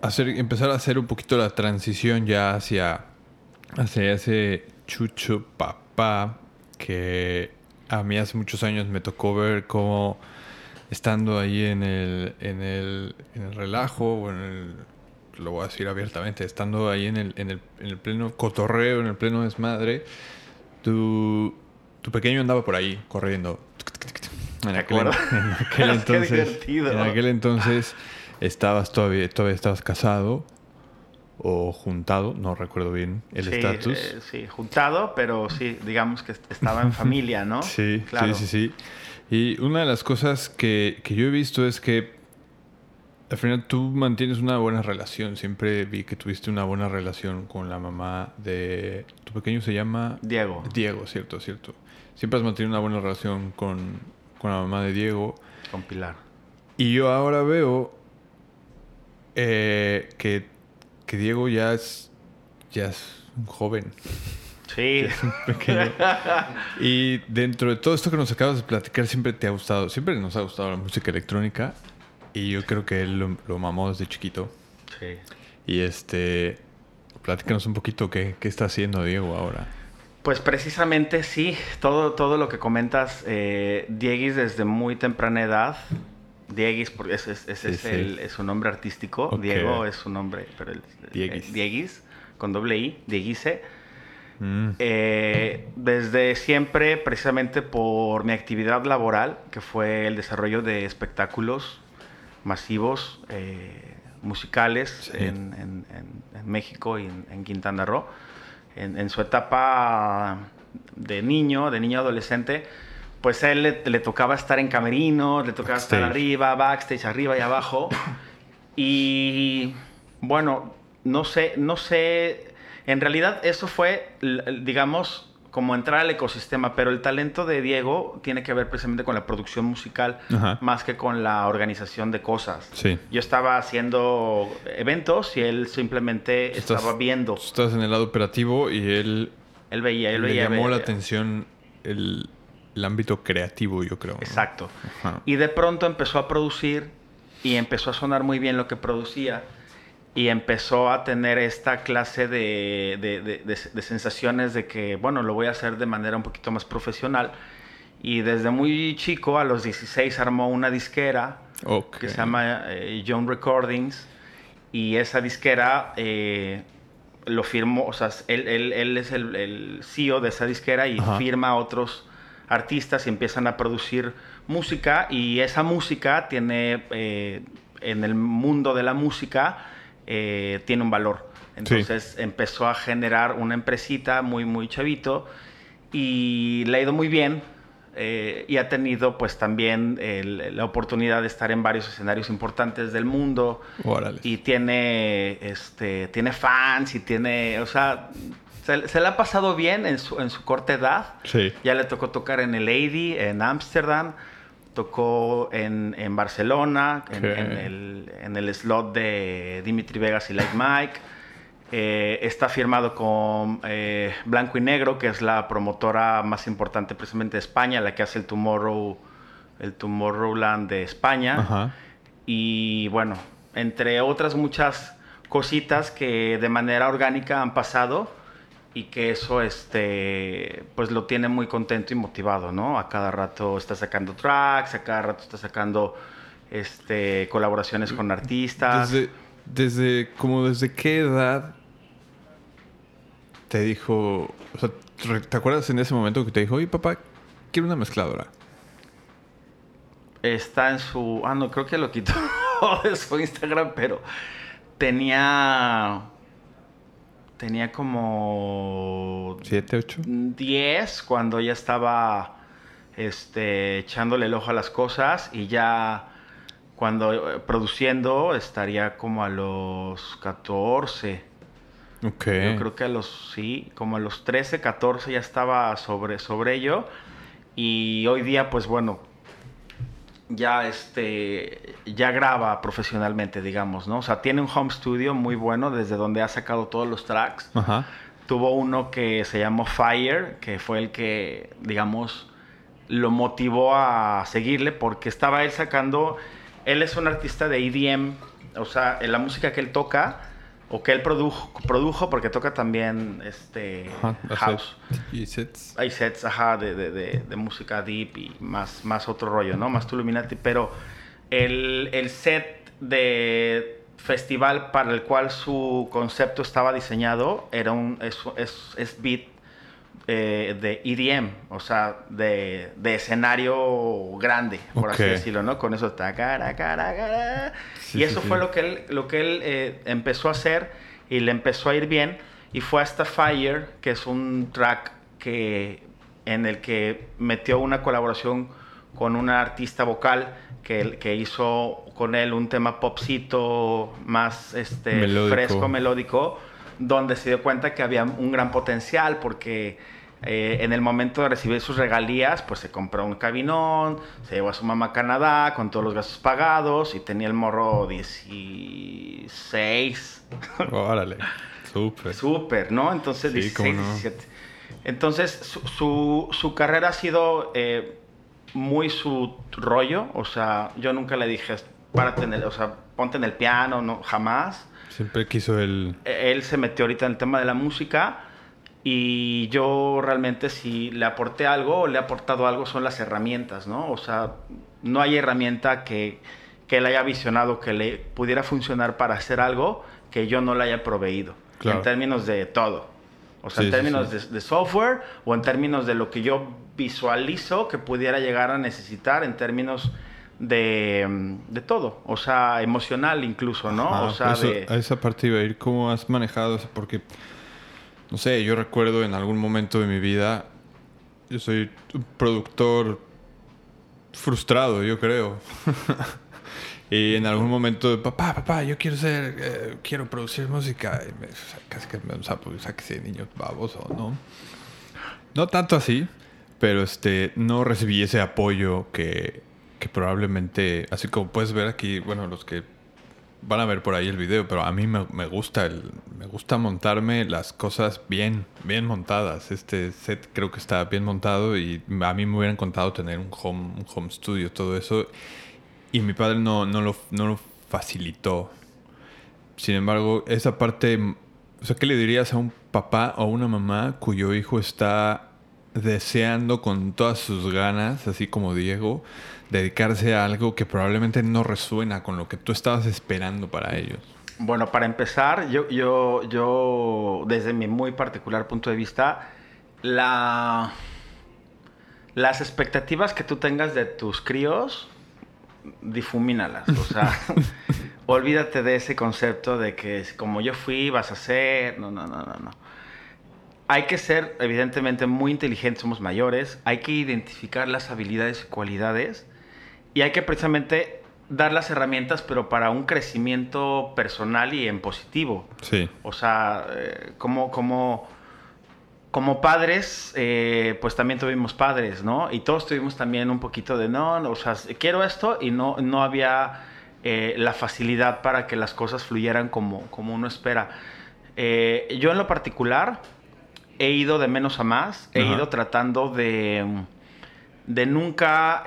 hacer, empezar a hacer un poquito la transición ya hacia, hacia ese chucho papá que a mí hace muchos años me tocó ver cómo estando ahí en el, en el, en el relajo, o en el, lo voy a decir abiertamente, estando ahí en el, en el, en el pleno cotorreo, en el pleno desmadre, tu, tu pequeño andaba por ahí corriendo. En aquel, en aquel entonces, divertido. en aquel entonces estabas todavía, todavía estabas casado o juntado, no recuerdo bien el Sí, estatus. eh, sí, juntado, pero sí, digamos que estaba en familia, ¿no? Sí, claro. sí, sí, sí. Y una de las cosas que, que yo he visto es que al final tú mantienes una buena relación. Siempre vi que tuviste una buena relación con la mamá de... Tu pequeño se llama... Diego. Diego, cierto, cierto. Siempre has mantenido una buena relación con, con la mamá de Diego. Con Pilar. Y yo ahora veo eh, que, que Diego ya es, ya es un joven. Sí. Pequeño. y dentro de todo esto que nos acabas de platicar, siempre te ha gustado, siempre nos ha gustado la música electrónica. Y yo creo que él lo, lo mamó desde chiquito. Sí. Y este, platícanos un poquito qué, qué está haciendo Diego ahora. Pues precisamente sí, todo, todo lo que comentas, eh, Dieguis desde muy temprana edad, Dieguis, porque ese, es- ese Sí, es, sí. el- es su nombre artístico. Diego es su nombre, pero el, Dieguis. eh, Dieguis, con doble I, Dieguise. Mm, Eh, desde siempre, precisamente por mi actividad laboral, que fue el desarrollo de espectáculos masivos, eh, musicales Sí. en, en- en- en México y en, en Quintana Roo. En, en su etapa de niño, de niño adolescente, pues a él le, le tocaba estar en camerinos, le tocaba estar arriba, backstage, arriba y abajo. Y bueno, no sé, no sé, en realidad eso fue, digamos, como entrar al ecosistema, pero el talento de Diego tiene que ver precisamente con la producción musical Ajá. más que con la organización de cosas. Sí. Yo estaba haciendo eventos y él simplemente Estás- estaba viendo. Estás en el lado operativo y él Él veía, él le veía. llamó la atención el, el ámbito creativo, yo creo. ¿no? Exacto. Ajá. Y de pronto empezó a producir y empezó a sonar muy bien lo que producía y empezó a tener esta clase de, de- de- sensaciones de que, bueno, lo voy a hacer de manera un poquito más profesional. Y desde muy chico, a los 16, armó una disquera Ok. que se llama eh, Young Recordings y esa disquera eh, lo firmó, o sea, él, él- él es el, el CEO de esa disquera y Ajá. firma a otros artistas y empiezan a producir música y esa música tiene, eh, en el mundo de la música, eh, tiene un valor. Entonces empezó a generar una empresita muy, muy chavito y le ha ido muy bien eh, y ha tenido pues también el- la oportunidad de estar en varios escenarios importantes del mundo Órale. y tiene este tiene fans y tiene o sea se, se le ha pasado bien en su, en su corta edad Sí. ya le tocó tocar en el Lady en Ámsterdam tocó en, en Barcelona en, el, en el slot de Dimitri Vegas y Like Mike Eh, está firmado con eh, Blanco y Negro, que es la promotora más importante precisamente de España, la que hace el Tomorrow, el Tomorrowland de España. Ajá. Y bueno, entre otras muchas cositas que de manera orgánica han pasado y que eso este pues lo tiene muy contento y motivado, ¿no? A cada rato está sacando tracks, a cada rato está sacando este colaboraciones con artistas. Desde, desde, como desde qué edad te dijo, o sea, ¿te acuerdas en ese momento que te dijo, oye papá, quiero una mezcladora? Está en su. Ah, no, creo que lo quitó de su Instagram, pero tenía. Tenía como. ¿Siete, ocho? 10 cuando ya estaba este, echándole el ojo a las cosas y ya cuando eh, produciendo estaría como a los 14. Ok. Yo creo que a los, sí, como a los 13, 14 ya estaba sobre, sobre ello. Y hoy día, pues bueno, ya este, ya graba profesionalmente, digamos, ¿no? O sea, tiene un home studio muy bueno desde donde ha sacado todos los tracks. Ajá. Tuvo uno que se llamó Fire, que fue el que, digamos, lo motivó a seguirle porque estaba él sacando, él es un artista de EDM, o sea, en la música que él toca o que él produjo, produjo porque toca también este Ajá. house. Y sets. Hay sets, ajá, de, de- de- de música deep y más, más otro rollo, ¿no? Más Tuluminati, pero el, el set de festival para el cual su concepto estaba diseñado era un, es, es, es beat eh, de EDM, o sea, de, de escenario grande, por así Ok. decirlo, ¿no? Con eso, ta, cara, cara, cara. Sí, y eso sí, fue sí. lo que él, lo que él eh, empezó a hacer y le empezó a ir bien. Y fue hasta Fire, que es un track que, en el que metió una colaboración con una artista vocal que, que hizo con él un tema popcito más este, Melódico. fresco, melódico, donde se dio cuenta que había un gran potencial porque eh, en el momento de recibir sus regalías, pues se compró un cabinón, se llevó a su mamá a Canadá con todos los gastos pagados y tenía el morro 16. Órale. Súper. Súper, ¿no? Entonces Sí, 16, cómo no. 17. Entonces, su, su, carrera ha sido eh, muy su rollo. O sea, yo nunca le dije, párate en el, o sea, ponte en el piano, no, jamás. Siempre quiso él. Él se metió ahorita en el tema de la música. Y yo realmente si le aporté algo o le he aportado algo son las herramientas, ¿no? O sea, no hay herramienta que, que él haya visionado que le pudiera funcionar para hacer algo que yo no le haya proveído. En términos de todo. O sea, en términos De, software o en términos de lo que yo visualizo que pudiera llegar a necesitar en términos de, de todo. O sea, emocional incluso, ¿no? o sea, A esa parte iba a ir, ¿cómo has manejado eso? Porque, no sé, yo recuerdo en algún momento de mi vida, yo soy un productor frustrado, yo creo. Y en algún momento, papá, papá, yo quiero ser, eh, quiero producir música. Y me, casi que me sapo, sáquese niño baboso, ¿no? No tanto así, pero este, no recibí ese apoyo que, que probablemente, así como puedes ver aquí, bueno, los que van a ver por ahí el video, pero a mí me, gusta el, me gusta montarme las cosas bien, bien montadas. Este set creo que está bien montado y a mí me hubieran contado tener un home, un home studio, todo eso. Y mi padre no, no, lo, no lo facilitó. Sin embargo, esa parte, o sea, ¿qué le dirías a un papá o una mamá cuyo hijo está deseando con todas sus ganas, así como Diego, dedicarse a algo que probablemente no resuena con lo que tú estabas esperando para ellos? Bueno, para empezar, yo, yo, yo desde mi muy particular punto de vista, la, las expectativas que tú tengas de tus críos difumínalas. O sea, olvídate de ese concepto de que como yo fui, vas a ser. No, no, no, no, no. Hay que ser, evidentemente, muy inteligentes, somos mayores. Hay que identificar las habilidades y cualidades. Y hay que precisamente dar las herramientas, pero para un crecimiento personal y en positivo. Sí. O sea, eh, como, como como padres, eh, pues también tuvimos padres, ¿no? Y todos tuvimos también un poquito de, no, o sea, quiero esto y no, no había eh, la facilidad para que las cosas fluyeran como, como uno espera. Yo en lo particular he ido de menos a más, he ido tratando de, de nunca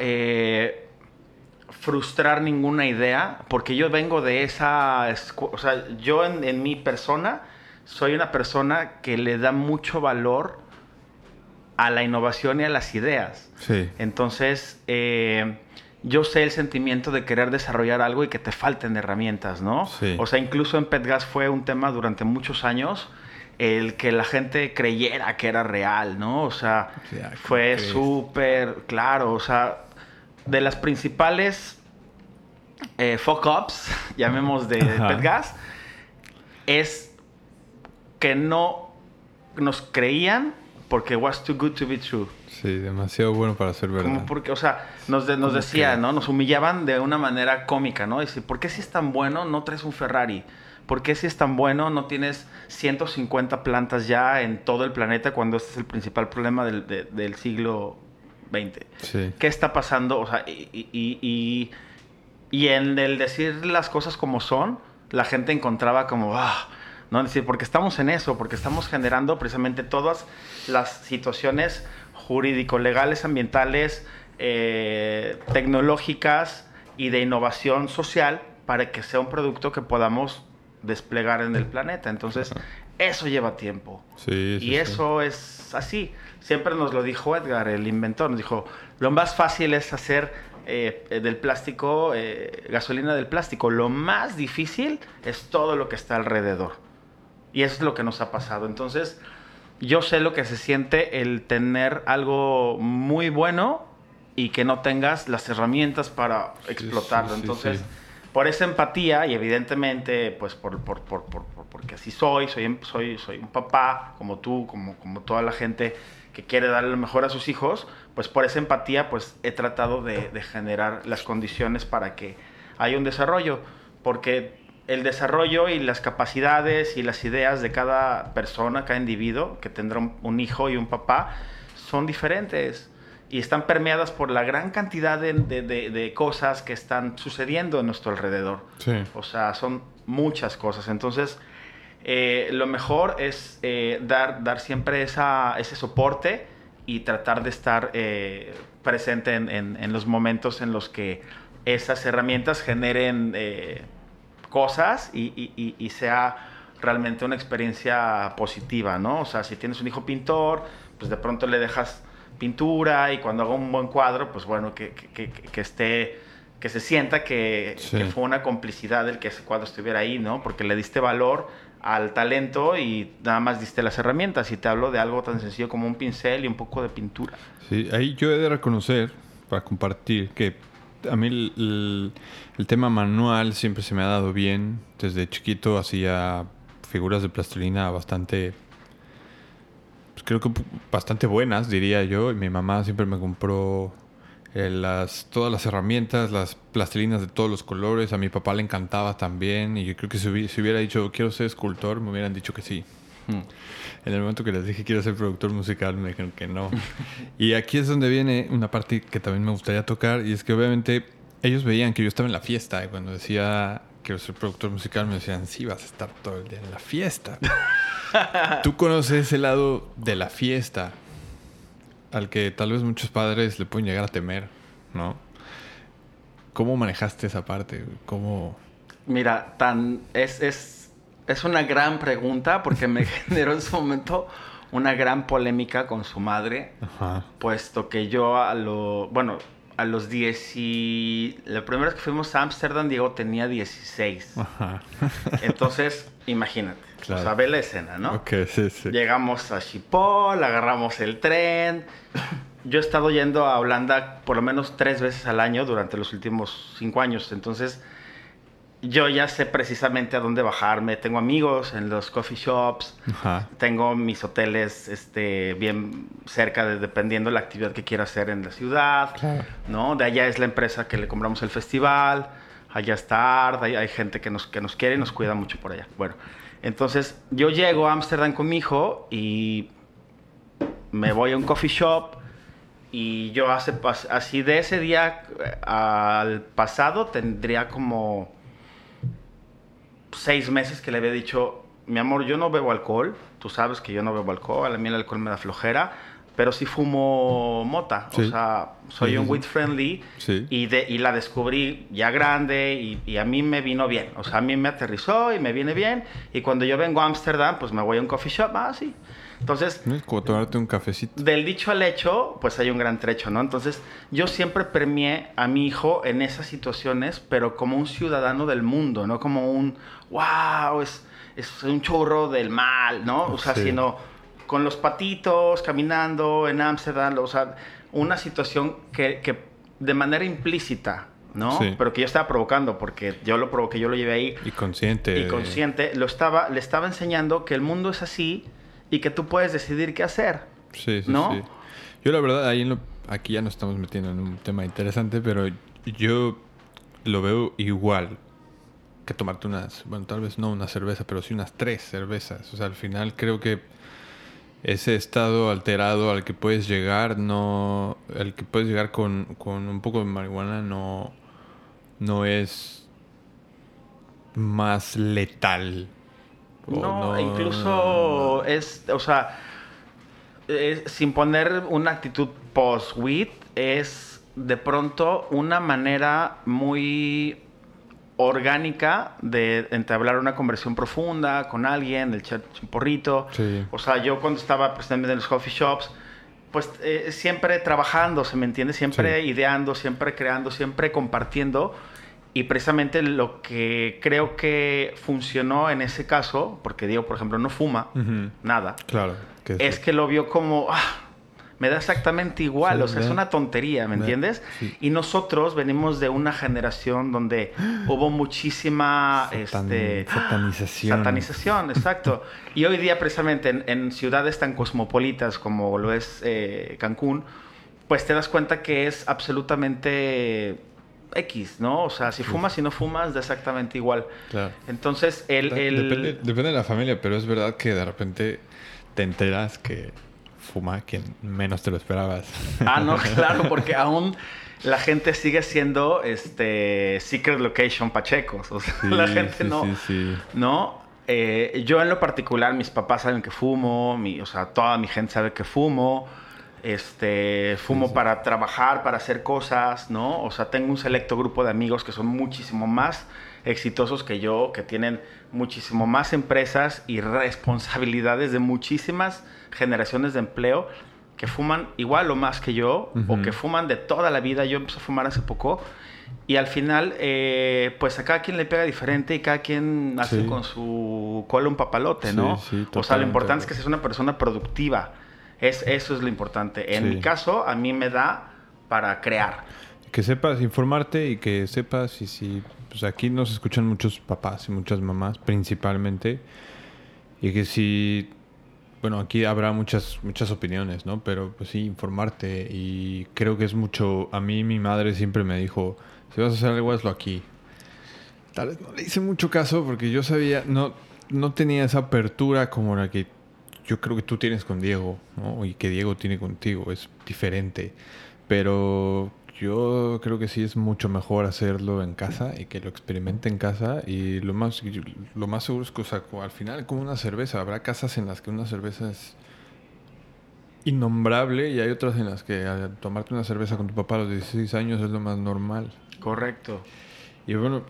frustrar ninguna idea, porque yo vengo de esa, o sea, yo en, en mi persona soy una persona que le da mucho valor a la innovación y a las ideas. Sí. Entonces, eh, yo sé el sentimiento de querer desarrollar algo y que te falten herramientas, ¿no? Sí. O sea, incluso en Petgas fue un tema durante muchos años el que la gente creyera que era real, ¿no? O sea, fue súper claro, o sea, de las principales eh, fuck-ups, llamemos de Petgas, es que no nos creían porque was too good to be true. Sí, demasiado bueno para ser verdad. Como porque, o sea, nos, nos decían, ¿no? Nos humillaban de una manera cómica, ¿no? Dice, ¿por qué si es tan bueno no traes un Ferrari? ¿Por qué si es tan bueno no tienes 150 plantas ya en todo el planeta cuando este es el principal problema del, del siglo XX? Sí. ¿Qué está pasando? O sea, y, y, y, y, en el decir las cosas como son, la gente encontraba como, ah, ¿no? decir, porque estamos en eso, porque estamos generando precisamente todas las situaciones jurídico-legales, ambientales, eh, tecnológicas y de innovación social para que sea un producto que podamos desplegar en el planeta. Entonces, eso lleva tiempo. y eso es así. Siempre nos lo dijo Edgar, el inventor. Nos dijo, lo más fácil es hacer eh, del plástico, eh, gasolina del plástico. Lo más difícil es todo lo que está alrededor. Y eso es lo que nos ha pasado. Entonces, yo sé lo que se siente el tener algo muy bueno y que no tengas las herramientas para explotarlo. Entonces, por esa empatía y evidentemente, pues por, por, por, porque así soy, soy, soy, soy un papá como tú, como, como toda la gente que quiere darle lo mejor a sus hijos, pues por esa empatía, pues he tratado de, de generar las condiciones para que haya un desarrollo. Porque el desarrollo y las capacidades y las ideas de cada persona, cada individuo que tendrá un, hijo y un papá, son diferentes y están permeadas por la gran cantidad de, cosas que están sucediendo en nuestro alrededor. Sí. O sea, son muchas cosas. Entonces, eh, lo mejor es eh, dar, dar siempre esa, ese soporte y tratar de estar eh, presente en, en- en los momentos en los que esas herramientas generen eh, cosas y, y- y- y sea realmente una experiencia positiva, ¿no? O sea, si tienes un hijo pintor, pues de pronto le dejas pintura y cuando haga un buen cuadro, pues bueno, que, que- que- que esté, que se sienta que, Sí. que fue una complicidad el que ese cuadro estuviera ahí, ¿no? Porque le diste valor al talento y nada más diste las herramientas. Y te hablo de algo tan sencillo como un pincel y un poco de pintura. Sí, ahí yo he de reconocer, para compartir, que a mí el, el- tema manual siempre se me ha dado bien. Desde chiquito hacía figuras de plastilina bastante, pues creo que bastante buenas, diría yo. Y mi mamá siempre me compró eh, las, todas las herramientas, las plastilinas de todos los colores. A mi papá le encantaba también. Y yo creo que si hubi- si hubiera dicho, quiero ser escultor, me hubieran dicho que sí. En el momento que les dije quiero ser productor musical, me dijeron que no. y aquí es donde viene una parte que también me gustaría tocar, y es que obviamente ellos veían que yo estaba en la fiesta, y cuando decía quiero ser productor musical, me decían, sí, vas a estar todo el día en la fiesta. Tú conoces ese lado de la fiesta, al que tal vez muchos padres le pueden llegar a temer, ¿no? ¿Cómo manejaste esa parte? ¿Cómo...? Mira, tan es, es, es una gran pregunta porque me generó en su momento una gran polémica con su madre, Ajá. puesto que yo a lo, bueno, a los 10 y la primera vez que fuimos a Ámsterdam, Diego tenía 16. Ajá. Entonces, imagínate, Claro. o sea, ve la escena, ¿no? Ok, sí, sí. Llegamos a Schiphol, agarramos el tren. Yo he estado yendo a Holanda por lo menos tres veces al año durante los últimos cinco años. Entonces, yo ya sé precisamente a dónde bajarme. Tengo amigos en los coffee shops. Ajá. Tengo mis hoteles este, bien cerca, de, dependiendo de la actividad que quiera hacer en la ciudad. Claro. ¿no? De allá es la empresa que le compramos el festival. Allá está Art, hay, hay gente que nos, que nos quiere y nos cuida mucho por allá. Bueno, entonces yo llego a Ámsterdam con mi hijo y me voy a un coffee shop y yo hace así de ese día eh, al pasado tendría como seis meses que le había dicho, mi amor, yo no bebo alcohol, tú sabes que yo no bebo alcohol, a mí el alcohol me da flojera, pero sí fumo mota, Sí. o sea, soy Sí, un sí. weed friendly Sí. y, de, y la descubrí ya grande y, y a mí me vino bien, o sea, a mí me aterrizó y me viene bien y cuando yo vengo a Ámsterdam, pues me voy a un coffee shop, ah, sí. Entonces, ¿No es como tomarte un cafecito? del dicho al hecho, pues hay un gran trecho, ¿no? Entonces, yo siempre premié a mi hijo en esas situaciones, pero como un ciudadano del mundo, no como un, wow, es, es un churro del mal, ¿no? O sea, sino con los patitos, caminando en Ámsterdam, o sea, una situación que, que de manera implícita, ¿no? Sí. Pero que yo estaba provocando, porque yo lo provoqué, yo lo llevé ahí Y consciente. y consciente, lo estaba, le estaba enseñando que el mundo es así y que tú puedes decidir qué hacer. Sí, sí, ¿No? sí. Yo la verdad, ahí en lo- aquí ya nos estamos metiendo en un tema interesante, pero yo lo veo igual que tomarte unas, bueno, tal vez no una cerveza, pero sí unas tres cervezas. O sea, al final creo que ese estado alterado al que puedes llegar, no, al que puedes llegar con, con un poco de marihuana, no, no es más letal. O No, incluso es, o sea, es- sin poner una actitud post-weed, es de pronto una manera muy orgánica de entablar una conversión profunda con alguien, el echar un porrito. Sí. O sea, yo cuando estaba precisamente en los coffee shops, pues eh, siempre trabajando, ¿se me entiende? Siempre Sí. ideando, siempre creando, siempre compartiendo. Y precisamente lo que creo que funcionó en ese caso, porque Diego, por ejemplo, no fuma, nada, Claro. Que es que lo vio como, ah, me da exactamente igual, Sí, o sea, es una tontería, ¿me entiendes? sí. Y nosotros venimos de una generación donde hubo muchísima Satan- este, satanización. satanización, exacto. Y hoy día, precisamente, en, en ciudades tan cosmopolitas como lo es eh, Cancún, pues te das cuenta que es absolutamente X, ¿no? O sea, si fumas y no fumas, da exactamente igual. Claro. Entonces, el- Depende, depende de la familia, pero es verdad que de repente te enteras que fuma quien menos te lo esperabas. Ah, no, claro, porque aún la gente sigue siendo este Secret Location Pachecos. O sea, Sí, la gente sí, no. sí. ¿No? eh, yo en lo particular, mis papás saben que fumo, mi, o sea, toda mi gente sabe que fumo. Este, fumo para trabajar, para hacer cosas, ¿no? O sea, tengo un selecto grupo de amigos que son muchísimo más exitosos que yo, que tienen muchísimo más empresas y responsabilidades de muchísimas generaciones de empleo que fuman igual o más que yo, o que fuman de toda la vida. Yo empecé a fumar hace poco. Y al final, eh, pues a cada quien le pega diferente y cada quien hace con su cola un papalote, ¿no? o sea, lo importante es que seas una persona productiva. Es, eso es lo importante. En mi caso, a mí me da para crear. Que sepas informarte y que sepas y si pues aquí nos escuchan muchos papás y muchas mamás principalmente y que si bueno, aquí habrá muchas, muchas opiniones, ¿no? Pero pues sí, informarte y creo que es mucho, a mí mi madre siempre me dijo, si vas a hacer algo, hazlo aquí. Tal vez no le hice mucho caso porque yo sabía, no, no tenía esa apertura como la que yo creo que tú tienes con Diego, ¿no? Y que Diego tiene contigo, es diferente. Pero yo creo que sí es mucho mejor hacerlo en casa y que lo experimente en casa. Y lo más, lo más seguro es que, o sea, al final, como una cerveza, habrá casas en las que una cerveza es innombrable y hay otras en las que tomarte una cerveza con tu papá a los 16 años es lo más normal. Correcto. Y bueno,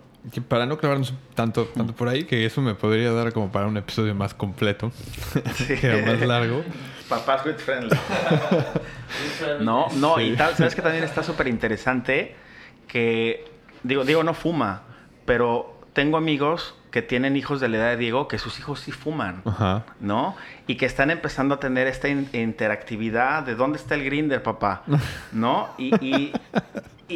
para no clavarnos tanto, tanto por ahí, que eso me podría dar como para un episodio más completo, que más largo. Papás with friendly. no, no, y tal, sabes que también está súper interesante que, digo, Diego no fuma, pero tengo amigos que tienen hijos de la edad de Diego que sus hijos sí fuman, ¿no? Y que están empezando a tener esta interactividad de dónde está el grinder, papá, ¿no? Y, y,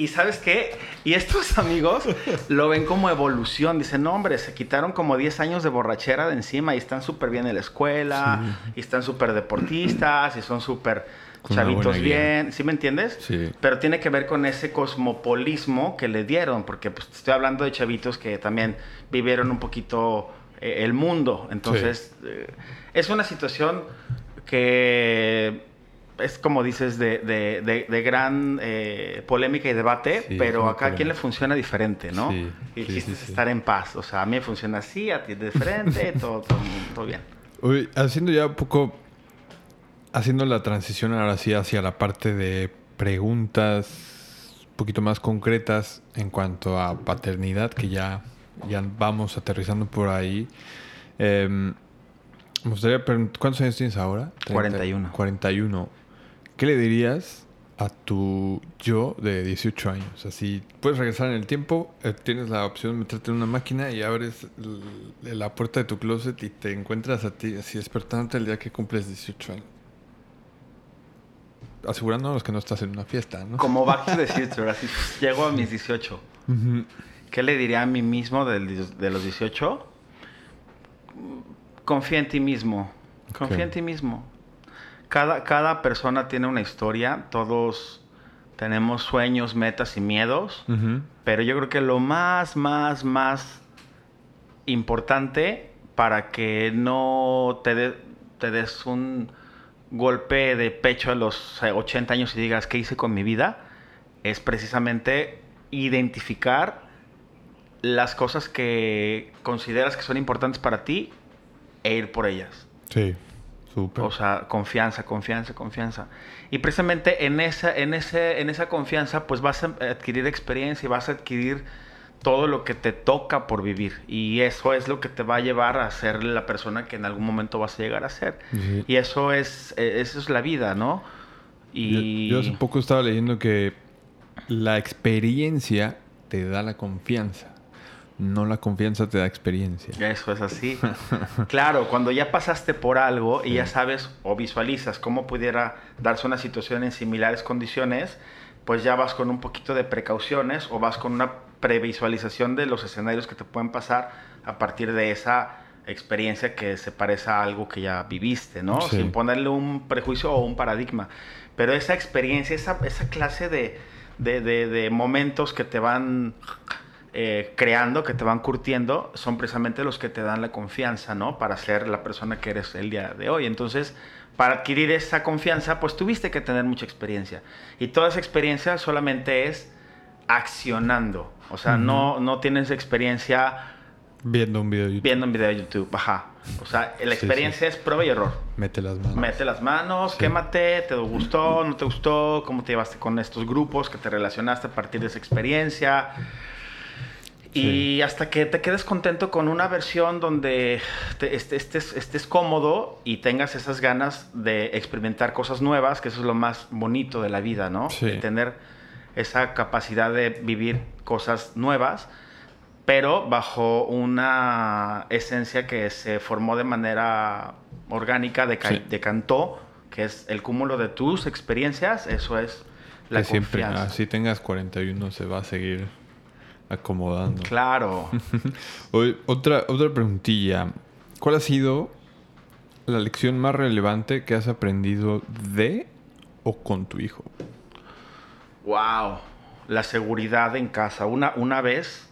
¿sabes qué? Y estos amigos lo ven como evolución. Dicen, no, hombre, se quitaron como 10 años de borrachera de encima y están súper bien en la escuela, y están súper deportistas, y son súper chavitos bien, ¿sí me entiendes? Sí. Pero tiene que ver con ese cosmopolismo que le dieron, porque pues, estoy hablando de chavitos que también vivieron un poquito eh, el mundo. Entonces, eh, es una situación que es como dices, de, de, de, gran eh, polémica y debate, pero acá a quien le funciona diferente, ¿no? Sí, y estar en paz. O sea, a mí me funciona así, a ti de frente, todo, todo, todo bien. Uy, haciendo ya un poco haciendo la transición ahora sí hacia la parte de preguntas un poquito más concretas en cuanto a paternidad, que ya, ya vamos aterrizando por ahí. Em, me gustaría preguntar, ¿cuántos años tienes ahora? 41. 41. ¿Qué le dirías a tu yo de 18 años? Así, puedes regresar en el tiempo, eh, tienes la opción de meterte en una máquina y abres la puerta de tu closet y te encuentras a ti así despertándote el día que cumples 18 años asegurándonos que no estás en una fiesta, ¿no? Como Back to the Future, así llego a mis 18. ¿Qué le diría a mí mismo de, los 18? Confía en ti mismo. Confía en ti mismo. Cada, cada persona tiene una historia, todos tenemos sueños, metas y miedos, pero yo creo que lo más, más, más importante para que no te, te des un golpe de pecho a los 80 años y digas, ¿qué hice con mi vida? Es precisamente identificar las cosas que consideras que son importantes para ti e ir por ellas. Sí, O sea, confianza, confianza, confianza. Y precisamente en esa, en, ese, en esa confianza, pues vas a adquirir experiencia y vas a adquirir todo lo que te toca por vivir. Y eso es lo que te va a llevar a ser la persona que en algún momento vas a llegar a ser. Y eso es, e, eso es la vida, ¿no? Y... Yo, hace poco estaba leyendo que la experiencia te da la confianza. No la confianza te da experiencia. Eso es así. claro, cuando ya pasaste por algo y ya sabes o visualizas cómo pudiera darse una situación en similares condiciones, pues ya vas con un poquito de precauciones o vas con una previsualización de los escenarios que te pueden pasar a partir de esa experiencia que se parece a algo que ya viviste, ¿no? Sin ponerle un prejuicio o un paradigma. Pero esa experiencia, esa, esa clase de, de, de, momentos que te van eh, creando, que te van curtiendo, son precisamente los que te dan la confianza, ¿no? Para ser la persona que eres el día de hoy. Entonces, para adquirir esa confianza, pues tuviste que tener mucha experiencia. Y toda esa experiencia solamente es accionando. O sea, no, no tienes experiencia Viendo un video de YouTube. Viendo un video de YouTube, ajá. O sea, la experiencia es prueba y error. Mete las manos. Mete las manos, quémate, te gustó, no te gustó, cómo te llevaste con estos grupos, que te relacionaste a partir de esa experiencia. Y hasta que te quedes contento con una versión donde te, estés, estés, cómodo y tengas esas ganas de experimentar cosas nuevas, que eso es lo más bonito de la vida, ¿no? De tener esa capacidad de vivir cosas nuevas pero bajo una esencia que se formó de manera orgánica, de decantó, que es el cúmulo de tus experiencias, eso es la que siempre, así tengas 41, se va a seguir acomodando. Claro. otra, otra preguntilla. ¿Cuál ha sido la lección más relevante que has aprendido de o con tu hijo? Wow, la seguridad en casa. Una, una vez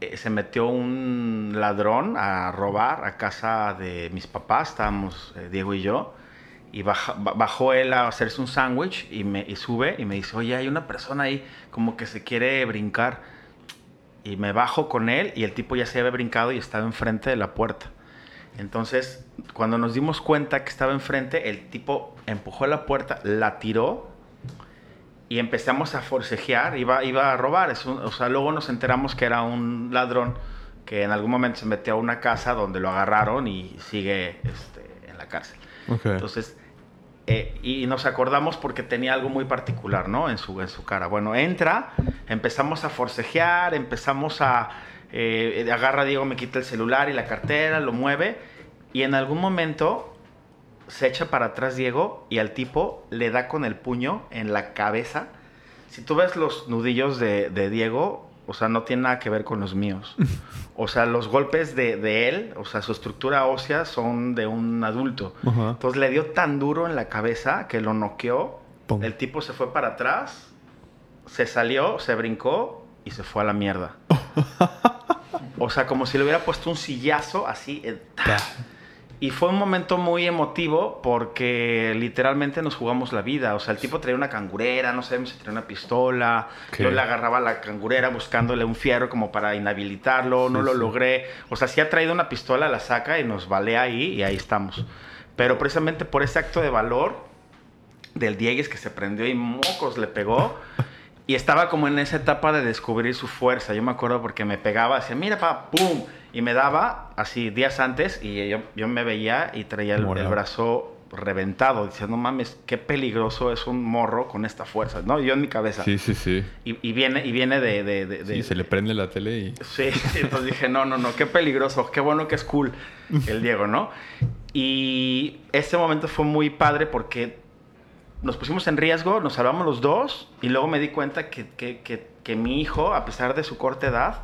eh, se metió un ladrón a robar a casa de mis papás, estábamos eh, Diego y yo, y bajó él a hacerse un sándwich y, me, y sube y me dice, oye, hay una persona ahí como que se quiere brincar. Y me bajo con él y el tipo ya se había brincado y estaba enfrente de la puerta. Entonces, cuando nos dimos cuenta que estaba enfrente, el tipo empujó la puerta, la tiró y empezamos a forcejear, iba, iba a robar. o sea, luego nos enteramos que era un ladrón que en algún momento se metió a una casa donde lo agarraron y sigue este, en la cárcel. Entonces, eh, y nos acordamos porque tenía algo muy particular, ¿no? En su, en su cara. Bueno, entra, empezamos a forcejear, empezamos a... Eh, agarra Diego, me quita el celular y la cartera, lo mueve, y en algún momento se echa para atrás Diego y al tipo le da con el puño en la cabeza. Si tú ves los nudillos de, Diego, o sea, no tiene nada que ver con los míos. O sea, los golpes de, él, o sea, su estructura ósea son de un adulto. Entonces le dio tan duro en la cabeza que lo noqueó. El tipo se fue para atrás, se salió, se brincó y se fue a la mierda. o sea, como si le hubiera puesto un sillazo así. Eh, y fue un momento muy emotivo porque literalmente nos jugamos la vida. O sea, el tipo traía una cangurera, no sabemos si traía una pistola. Yo le agarraba la cangurera buscándole un fierro como para inhabilitarlo. no lo logré. O sea, si ha traído una pistola, la saca y nos vale ahí y ahí estamos. Pero precisamente por ese acto de valor del Diegues que se prendió y mocos le pegó. y estaba como en esa etapa de descubrir su fuerza. Yo me acuerdo porque me pegaba, decía, mira, pa, pum y me daba así días antes y yo, yo me veía y traía el, brazo reventado, diciendo, no mames, qué peligroso es un morro con esta fuerza, ¿no? Yo en mi cabeza. Sí, sí, sí. Y, viene, y viene de, de, Sí, se le prende la tele y... Sí, entonces dije, no, no, no, qué peligroso, qué bueno que es cool el Diego, ¿no? Y este momento fue muy padre porque nos pusimos en riesgo, nos salvamos los dos y luego me di cuenta que, que, que, que mi hijo, a pesar de su corta edad,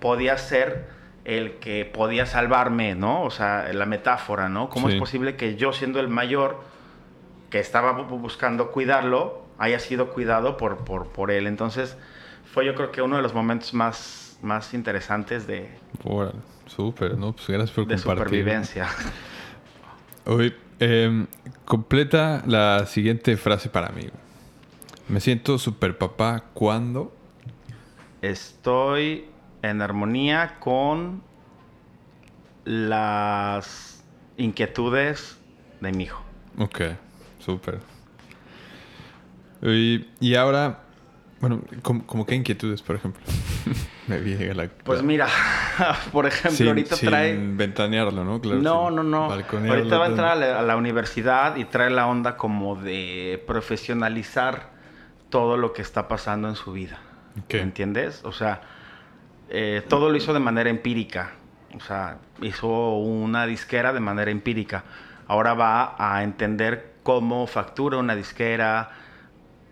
podía ser el que podía salvarme, ¿no? O sea, la metáfora, ¿no? ¿Cómo es posible que yo, siendo el mayor, que estaba buscando cuidarlo, haya sido cuidado por, por, por él? Entonces, fue yo creo que uno de los momentos más, más interesantes de... Bueno, súper, ¿no? Pues gracias por de supervivencia. Hoy, em, completa la siguiente frase para mí. Me siento super papá cuando... Estoy en armonía con las inquietudes de mi hijo. Ok, súper. Y, ahora, bueno, ¿cómo, qué inquietudes, por ejemplo? Me viene la... Pues mira, por ejemplo, ahorita trae... ventanearlo, ¿no? Claro, no, no, no. Ahorita va a entrar a la, universidad y trae la onda como de profesionalizar todo lo que está pasando en su vida. ¿Me ¿Entiendes? O sea eh, todo lo hizo de manera empírica. O sea, hizo una disquera de manera empírica. Ahora va a entender cómo factura una disquera,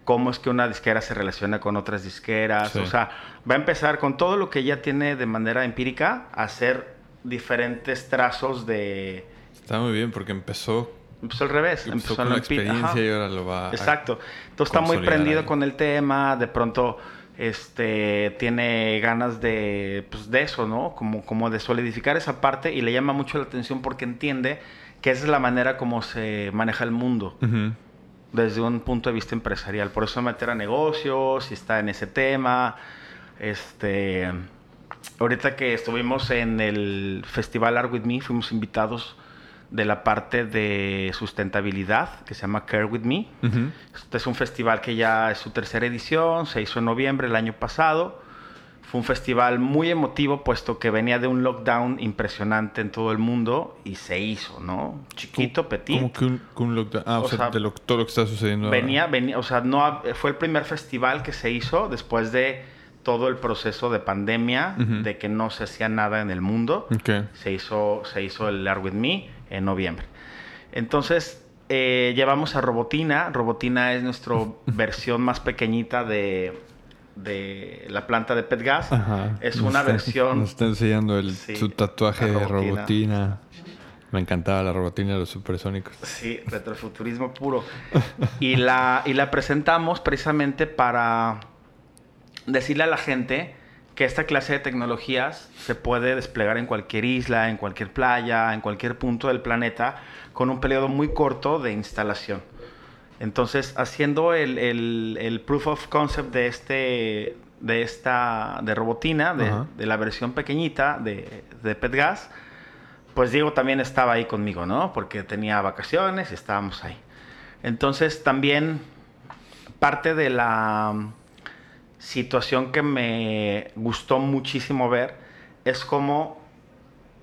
cómo es que una disquera se relaciona con otras disqueras. O sea, va a empezar con todo lo que ya tiene de manera empírica a hacer diferentes trazos de... Está muy bien porque empezó Empezó al revés. Empezó, con la experiencia y ahora lo va Exacto. Entonces está muy prendido con el tema. De pronto este, tiene ganas de, pues, de eso, ¿no? Como, como de solidificar esa parte y le llama mucho la atención porque entiende que esa es la manera como se maneja el mundo. Desde un punto de vista empresarial. Por eso meter a negocios y está en ese tema. Este. ahorita que estuvimos en el Festival Art With Me, fuimos invitados de la parte de sustentabilidad que se llama Care With Me. Este es un festival que ya es su tercera edición, se hizo en noviembre el año pasado. Fue un festival muy emotivo puesto que venía de un lockdown impresionante en todo el mundo y se hizo, ¿no? Chiquito, petit. ¿Cómo que un, que un lockdown? Ah, o, sea, de lo, todo lo que está sucediendo venía, Venía, o sea, no, fue el primer festival que se hizo después de todo el proceso de pandemia, de que no se hacía nada en el mundo. Se, hizo, se hizo el Art With Me en noviembre. Entonces, eh, llevamos a Robotina. Robotina es nuestra versión más pequeñita de, de la planta de Petgas. Es una versión... Nos está enseñando el, su tatuaje de Robotina. Me encantaba la robotina de los supersónicos. Sí, retrofuturismo puro. y, la, y la presentamos precisamente para decirle a la gente que esta clase de tecnologías se puede desplegar en cualquier isla, en cualquier playa, en cualquier punto del planeta, con un periodo muy corto de instalación. Entonces, haciendo el, el, proof of concept de, este, de esta de robotina, de, de la versión pequeñita de, de PetGas, pues Diego también estaba ahí conmigo, ¿no? Porque tenía vacaciones y estábamos ahí. Entonces, también parte de la situación que me gustó muchísimo ver es como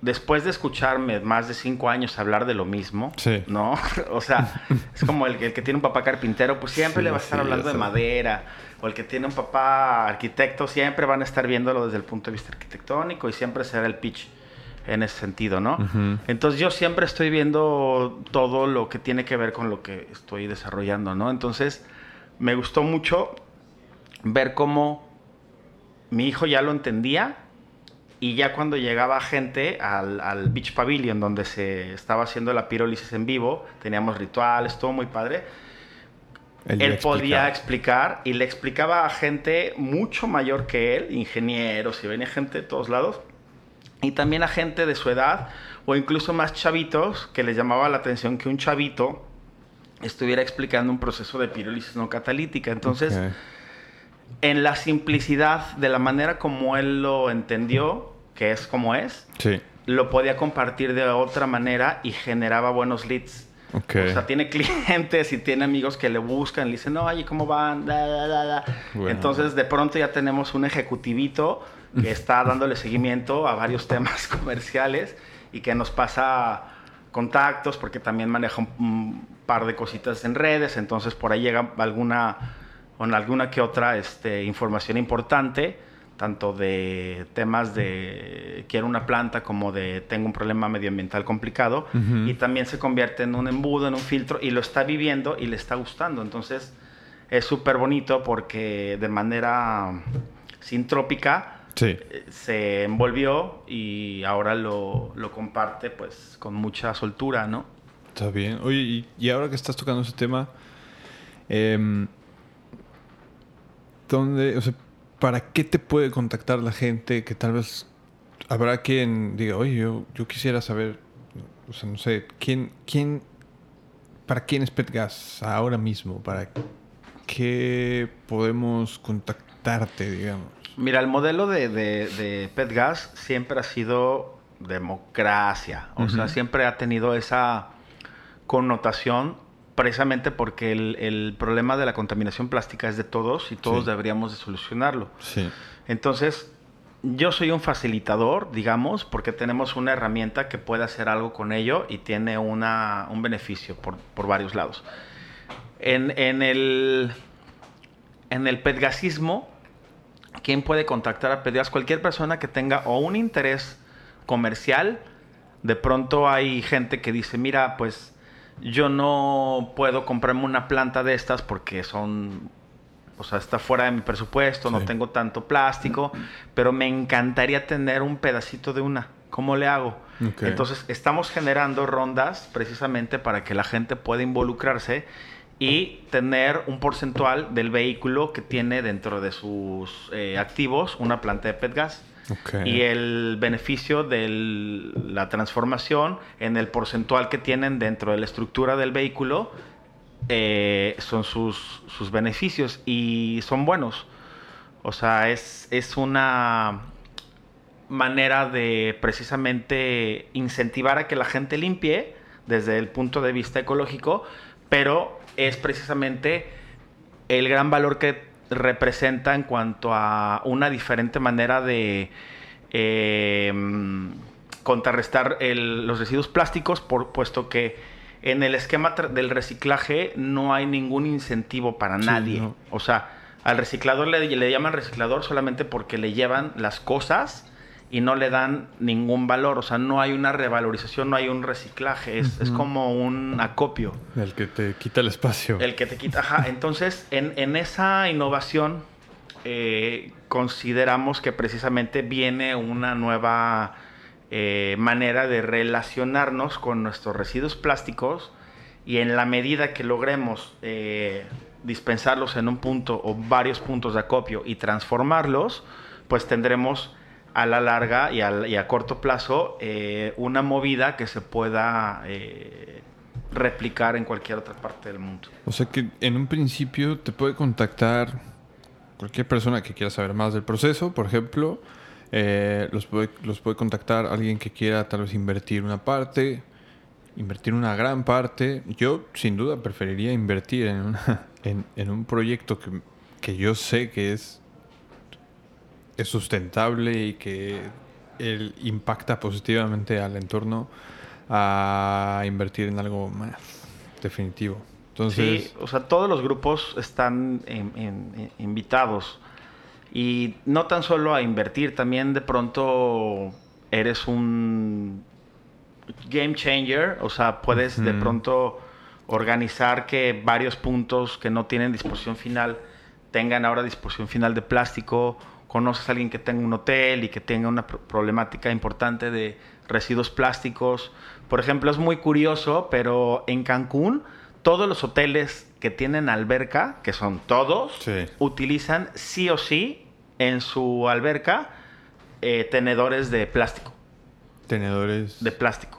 después de escucharme más de cinco años hablar de lo mismo, ¿no? o sea, es como el, que tiene un papá carpintero, pues siempre le va a estar hablando de madera, o el que tiene un papá arquitecto, siempre van a estar viéndolo desde el punto de vista arquitectónico y siempre será el pitch en ese sentido, ¿no? Entonces yo siempre estoy viendo todo lo que tiene que ver con lo que estoy desarrollando, ¿no? Entonces me gustó mucho ver cómo mi hijo ya lo entendía y ya cuando llegaba gente al, al, Beach Pavilion donde se estaba haciendo la pirólisis en vivo, teníamos rituales, todo muy padre. Él, podía explicar y le explicaba a gente mucho mayor que él, ingenieros y venía gente de todos lados, y también a gente de su edad o incluso más chavitos que les llamaba la atención que un chavito estuviera explicando un proceso de pirólisis no catalítica. Entonces, en la simplicidad de la manera como él lo entendió, que es como es, lo podía compartir de otra manera y generaba buenos leads. O sea, tiene clientes y tiene amigos que le buscan, le dicen, no, oye, ¿cómo van? Entonces, de pronto ya tenemos un ejecutivito que está dándole seguimiento a varios temas comerciales y que nos pasa contactos porque también maneja un par de cositas en redes, entonces por ahí llega alguna con alguna que otra este, información importante, tanto de temas de quiero una planta como de tengo un problema medioambiental complicado, y también se convierte en un embudo, en un filtro, y lo está viviendo y le está gustando. Entonces es súper bonito porque de manera sintrópica eh, se envolvió y ahora lo, lo, comparte pues con mucha soltura, ¿no? Está bien. Oye, y, ahora que estás tocando ese tema, eh, ¿dónde, o sea, ¿para qué te puede contactar la gente que tal vez habrá quien diga, oye, yo, yo quisiera saber, o sea, no sé, ¿quién, quién, para quién es Petgas ahora mismo? ¿Para qué podemos contactarte, digamos? Mira, el modelo de, de, Petgas siempre ha sido democracia, o sea, siempre ha tenido esa connotación precisamente porque el, problema de la contaminación plástica es de todos y todos deberíamos de solucionarlo. Sí. Entonces, yo soy un facilitador, digamos, porque tenemos una herramienta que puede hacer algo con ello y tiene una, un beneficio por, varios lados. En, el, en el pedgasismo, ¿quién puede contactar a Pedgas? Cualquier persona que tenga o un interés comercial, de pronto hay gente que dice, mira, pues yo no puedo comprarme una planta de estas porque son, o sea, está fuera de mi presupuesto, no tengo tanto plástico, pero me encantaría tener un pedacito de una. ¿Cómo le hago? Entonces, estamos generando rondas precisamente para que la gente pueda involucrarse y tener un porcentual del vehículo que tiene dentro de sus eh, activos una planta de PET gas y el beneficio de la transformación en el porcentual que tienen dentro de la estructura del vehículo eh, son sus, sus, beneficios y son buenos. O sea, es, es una manera de precisamente incentivar a que la gente limpie desde el punto de vista ecológico, pero es precisamente el gran valor que representa en cuanto a una diferente manera de eh, contrarrestar los residuos plásticos, por, puesto que en el esquema del reciclaje no hay ningún incentivo para nadie. O sea, al reciclador le, le llaman reciclador solamente porque le llevan las cosas y no le dan ningún valor. O sea, no hay una revalorización, no hay un reciclaje. Es, es como un acopio. El que te quita el espacio. El que te quita. Ajá. Entonces, en, en esa innovación, eh, consideramos que precisamente viene una nueva eh, manera de relacionarnos con nuestros residuos plásticos y en la medida que logremos eh, dispensarlos en un punto o varios puntos de acopio y transformarlos, pues tendremos a la larga y a, corto plazo eh, una movida que se pueda eh, replicar en cualquier otra parte del mundo. O sea que en un principio te puede contactar cualquier persona que quiera saber más del proceso, por ejemplo, eh, los, puede, los puede contactar alguien que quiera tal vez invertir una parte, invertir una gran parte. Yo sin duda preferiría invertir en, en, un proyecto que, que yo sé que es es sustentable y que él impacta positivamente al entorno a invertir en algo más definitivo. Entonces, sí, o sea, todos los grupos están invitados y no tan solo a invertir, también de pronto eres un game changer, o sea, puedes de pronto organizar que varios puntos que no tienen disposición final tengan ahora disposición final de plástico conoces a alguien que tenga un hotel y que tenga una problemática importante de residuos plásticos. Por ejemplo, es muy curioso, pero en Cancún todos los hoteles que tienen alberca, que son todos, utilizan sí o sí en su alberca eh, tenedores de plástico. Tenedores. De plástico.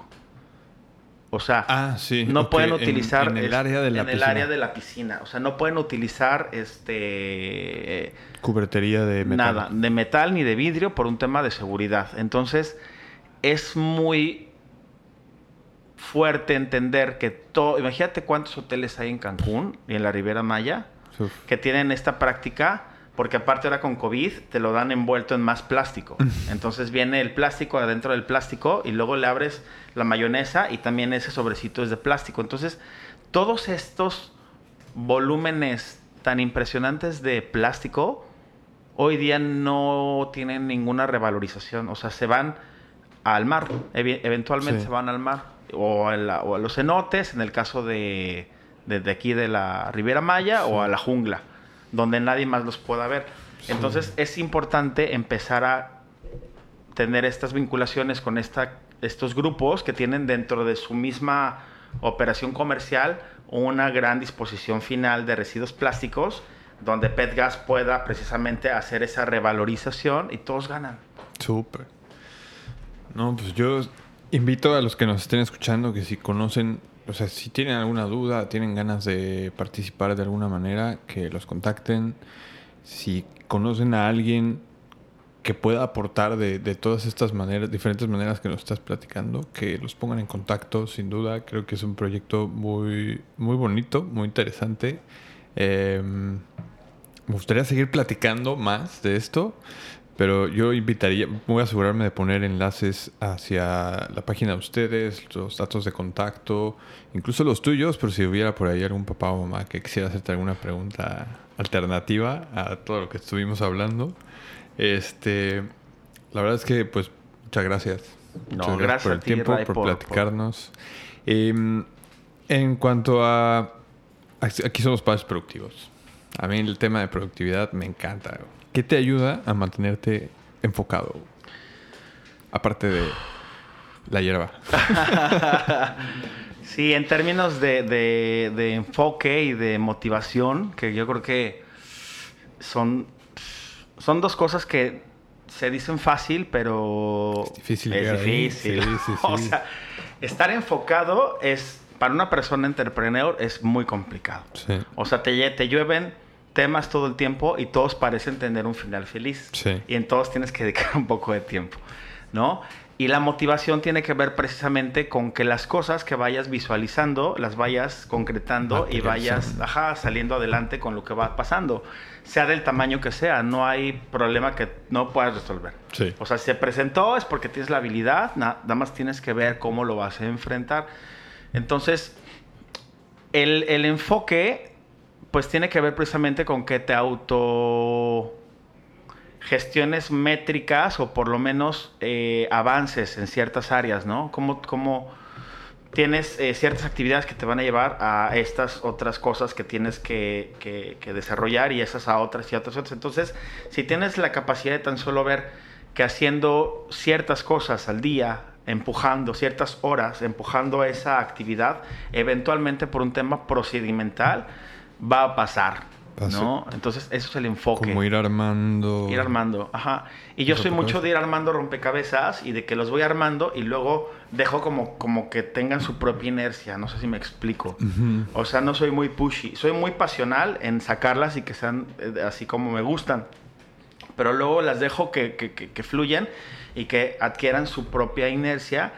O sea, ah, no pueden utilizar en, el área de la en el área de la piscina. O sea, no pueden utilizar este cubertería de metal. Nada, de metal ni de vidrio por un tema de seguridad. Entonces, es muy fuerte entender que todo, imagínate cuántos hoteles hay en Cancún y en la Ribera Maya que tienen esta práctica porque aparte ahora con COVID te lo dan envuelto en más plástico. Entonces viene el plástico adentro del plástico y luego le abres la mayonesa y también ese sobrecito es de plástico. Entonces, todos estos volúmenes tan impresionantes de plástico hoy día no tienen ninguna revalorización. O sea, se van al mar. eventualmente se van al mar. O a, los cenotes, en el caso de, de, aquí de la Riviera Maya, o a la jungla donde nadie más los pueda ver. Entonces es importante empezar a tener estas vinculaciones con esta, estos grupos que tienen dentro de su misma operación comercial una gran disposición final de residuos plásticos donde PetGas pueda precisamente hacer esa revalorización y todos ganan. Súper. No, pues yo invito a los que nos estén escuchando que si conocen o sea, si tienen alguna duda, tienen ganas de participar de alguna manera, que los contacten. Si conocen a alguien que pueda aportar de, todas estas maneras, diferentes maneras que nos estás platicando, que los pongan en contacto, sin duda. Creo que es un proyecto muy, muy bonito, muy interesante. Em, me gustaría seguir platicando más de esto. Pero yo invitaría, voy a asegurarme de poner enlaces hacia la página de ustedes, los datos de contacto, incluso los tuyos, pero si hubiera por ahí algún papá o mamá que quisiera hacerte alguna pregunta alternativa a todo lo que estuvimos hablando. Este, la verdad es que, pues, muchas gracias. No, gracias, por el tiempo, por, platicarnos. Em, en cuanto a, aquí somos padres productivos. A mí el tema de productividad me encanta. ¿Qué te ayuda a mantenerte enfocado? Aparte de la hierba. sí, en términos de, enfoque y de motivación, que yo creo que son, son dos cosas que se dicen fácil, pero es difícil. Es difícil. o sea, estar enfocado es, para una persona entrepreneur, es muy complicado. O sea, te, te llueven temas todo el tiempo y todos parecen tener un final feliz. Sí. Y en todos tienes que dedicar un poco de tiempo, ¿no? Y la motivación tiene que ver precisamente con que las cosas que vayas visualizando las vayas concretando y vayas ajá, saliendo adelante con lo que va pasando. Sea del tamaño que sea, no hay problema que no puedas resolver. Sí. O sea, si se presentó es porque tienes la habilidad, na- nada más tienes que ver cómo lo vas a enfrentar. Entonces, el, el enfoque, pues tiene que ver precisamente con que te auto gestiones métricas o por lo menos eh, avances en ciertas áreas, ¿no? Cómo, cómo tienes eh, ciertas actividades que te van a llevar a estas otras cosas que tienes que, que- desarrollar y esas a otras y otras otras. Entonces, si tienes la capacidad de tan solo ver que haciendo ciertas cosas al día, empujando ciertas horas, empujando esa actividad, eventualmente por un tema procedimental va a pasar, Pasa. ¿no? Entonces, eso es el enfoque. Como ir armando. Ir armando, ajá. Y yo soy mucho de ir armando rompecabezas y de que los voy armando y luego dejo como, como que tengan su propia inercia. No sé si me explico. Ujú. O sea, no soy muy pushy. Soy muy pasional en sacarlas y que sean eh, así como me gustan. Pero luego las dejo que, que, que- que fluyan y que adquieran su propia inercia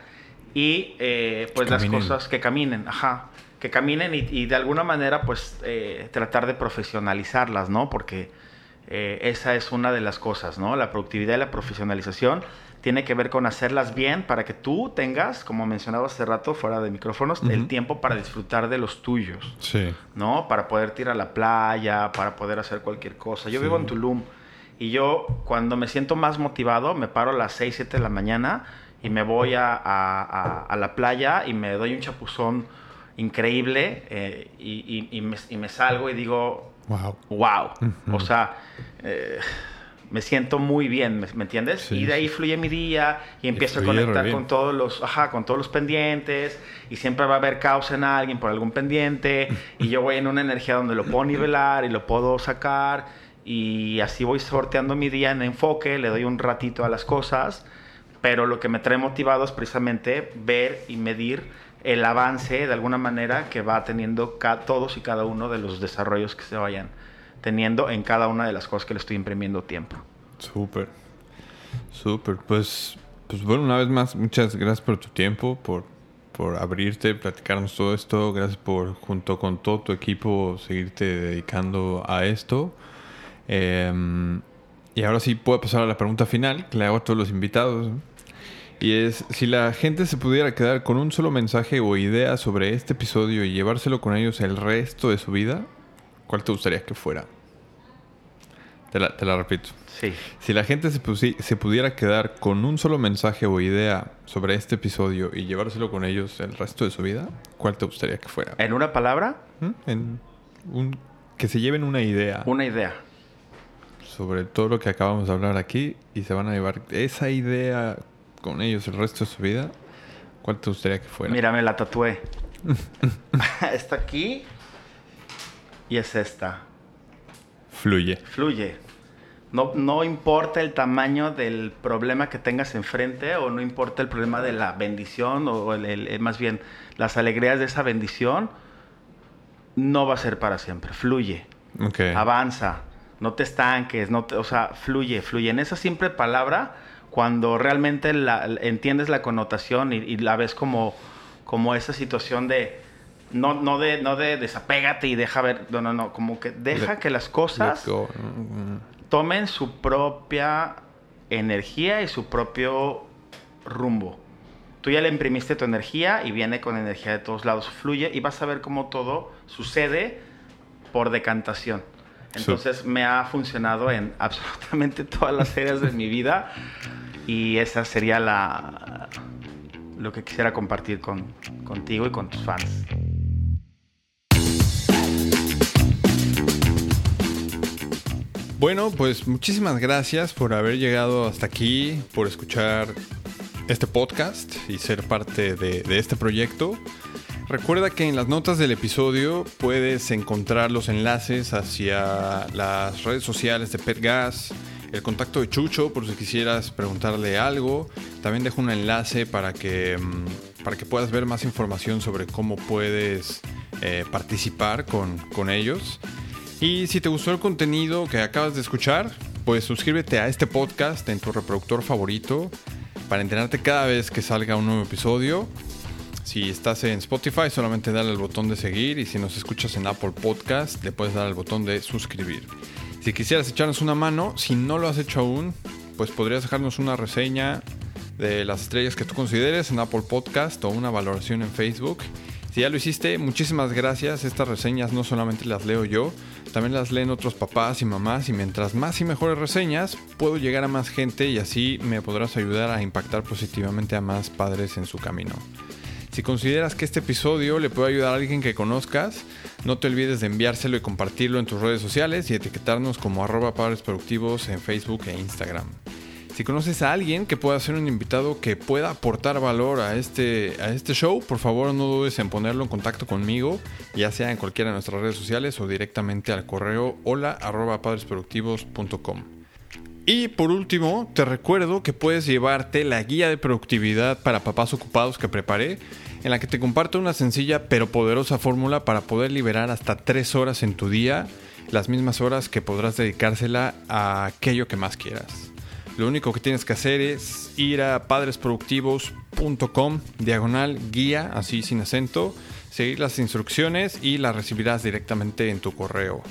y eh, pues las cosas que caminen, ajá. Que caminen y, y de alguna manera pues eh, tratar de profesionalizarlas, ¿no? Porque eh, esa es una de las cosas, ¿no? La productividad y la profesionalización tiene que ver con hacerlas bien para que tú tengas, como mencionaba hace rato fuera de micrófonos, el Ujú. tiempo para disfrutar de los tuyos. Sí. ¿no? Para poder ir a la playa, para poder hacer cualquier cosa. Yo Sí. vivo en Tulum y yo cuando me siento más motivado me paro a las 6, 7 de la mañana y me voy a, a- a- la playa y me doy un chapuzón increíble eh, y, y- y me, y me salgo y digo, Wow. wow, o sea, eh, me siento muy bien, ¿me, me entiendes? Sí, y de ahí fluye mi día y empiezo a conectar con todos los, ajá, con todos los pendientes y siempre va a haber causa en alguien por algún pendiente y yo voy en una energía donde lo puedo nivelar y lo puedo sacar y así voy sorteando mi día en enfoque, le doy un ratito a las cosas, pero lo que me trae motivado es precisamente ver y medir el avance de alguna manera que va teniendo todos y cada uno de los desarrollos que se vayan teniendo en cada una de las cosas que le estoy imprimiendo tiempo. Súper. Súper. Pues, pues bueno, una vez más, muchas gracias por tu tiempo, por, por abrirte, platicarnos todo esto. Gracias por, junto con todo tu equipo, seguirte dedicando a esto. Em, y ahora sí puedo pasar a la pregunta final que le hago a todos los invitados. Y es, si la gente se pudiera quedar con un solo mensaje o idea sobre este episodio y llevárselo con ellos el resto de su vida, ¿cuál te gustaría que fuera? Te la, te la repito. Sí. Si la gente se pudiera quedar con un solo mensaje o idea sobre este episodio y llevárselo con ellos el resto de su vida, ¿cuál te gustaría que fuera? En una palabra, ¿Mm? En un- que se lleven una idea una idea. sobre todo lo que acabamos de hablar aquí y se van a llevar esa idea con ellos el resto de su vida, ¿cuál te gustaría que fuera? Mira, me la tatué. Está aquí y es esta. Fluye. Fluye. No, no importa el tamaño del problema que tengas enfrente o no importa el problema de la bendición o el- el- el- más bien las alegrías de esa bendición, no va a ser para siempre. Fluye. Ok. avanza, no te estanques, no te- o sea, fluye, fluye. En esa simple palabra, cuando realmente la- entiendes la connotación y, y la ves como, como esa situación de no, no de no de desapégate y deja ver, no, no, no, como que deja que las cosas tomen su propia energía y su propio rumbo. Tú ya le imprimiste tu energía y viene con energía de todos lados, fluye y vas a ver cómo todo sucede por decantación. Entonces me ha funcionado en absolutamente todas las áreas de mi vida y esa sería la lo que quisiera compartir con, contigo y con tus fans. Bueno, pues muchísimas gracias por haber llegado hasta aquí, por escuchar este podcast y ser parte de, de este proyecto. Recuerda que en las notas del episodio puedes encontrar los enlaces hacia las redes sociales de PetGas, el contacto de Chucho por si quisieras preguntarle algo. También dejo un enlace para que, mm, para que puedas ver más información sobre cómo puedes eh, participar con, con ellos. Y si te gustó el contenido que acabas de escuchar, pues suscríbete a este podcast en tu reproductor favorito para enterarte cada vez que salga un nuevo episodio. Si estás en Spotify, solamente dale al botón de seguir y si nos escuchas en Apple Podcast, le puedes dar al botón de suscribir. Si quisieras echarnos una mano, si no lo has hecho aún, pues podrías dejarnos una reseña de las estrellas que tú consideres en Apple Podcast o una valoración en Facebook. Si ya lo hiciste, muchísimas gracias. Estas reseñas no solamente las leo yo, también las leen otros papás y mamás y mientras más y mejores reseñas, puedo llegar a más gente y así me podrás ayudar a impactar positivamente a más padres en su camino. Si consideras que este episodio le puede ayudar a alguien que conozcas, no te olvides de enviárselo y compartirlo en tus redes sociales y etiquetarnos como arroba padres productivos en Facebook e Instagram. Si conoces a alguien que pueda ser un invitado que pueda aportar valor a este, a este show, por favor no dudes en ponerlo en contacto conmigo, ya sea en cualquiera de nuestras redes sociales o directamente al correo hola. Y por último, te recuerdo que puedes llevarte la guía de productividad para papás ocupados que preparé, en la que te comparto una sencilla pero poderosa fórmula para poder liberar hasta 3 horas en tu día, las mismas horas que podrás dedicársela a aquello que más quieras. Lo único que tienes que hacer es ir a padresproductivos.com, diagonal guía, así sin acento, seguir las instrucciones y las recibirás directamente en tu correo.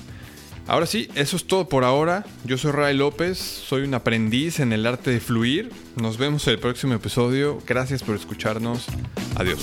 Ahora sí, eso es todo por ahora. Yo soy Ray López, soy un aprendiz en el arte de fluir. Nos vemos en el próximo episodio. Gracias por escucharnos. Adiós.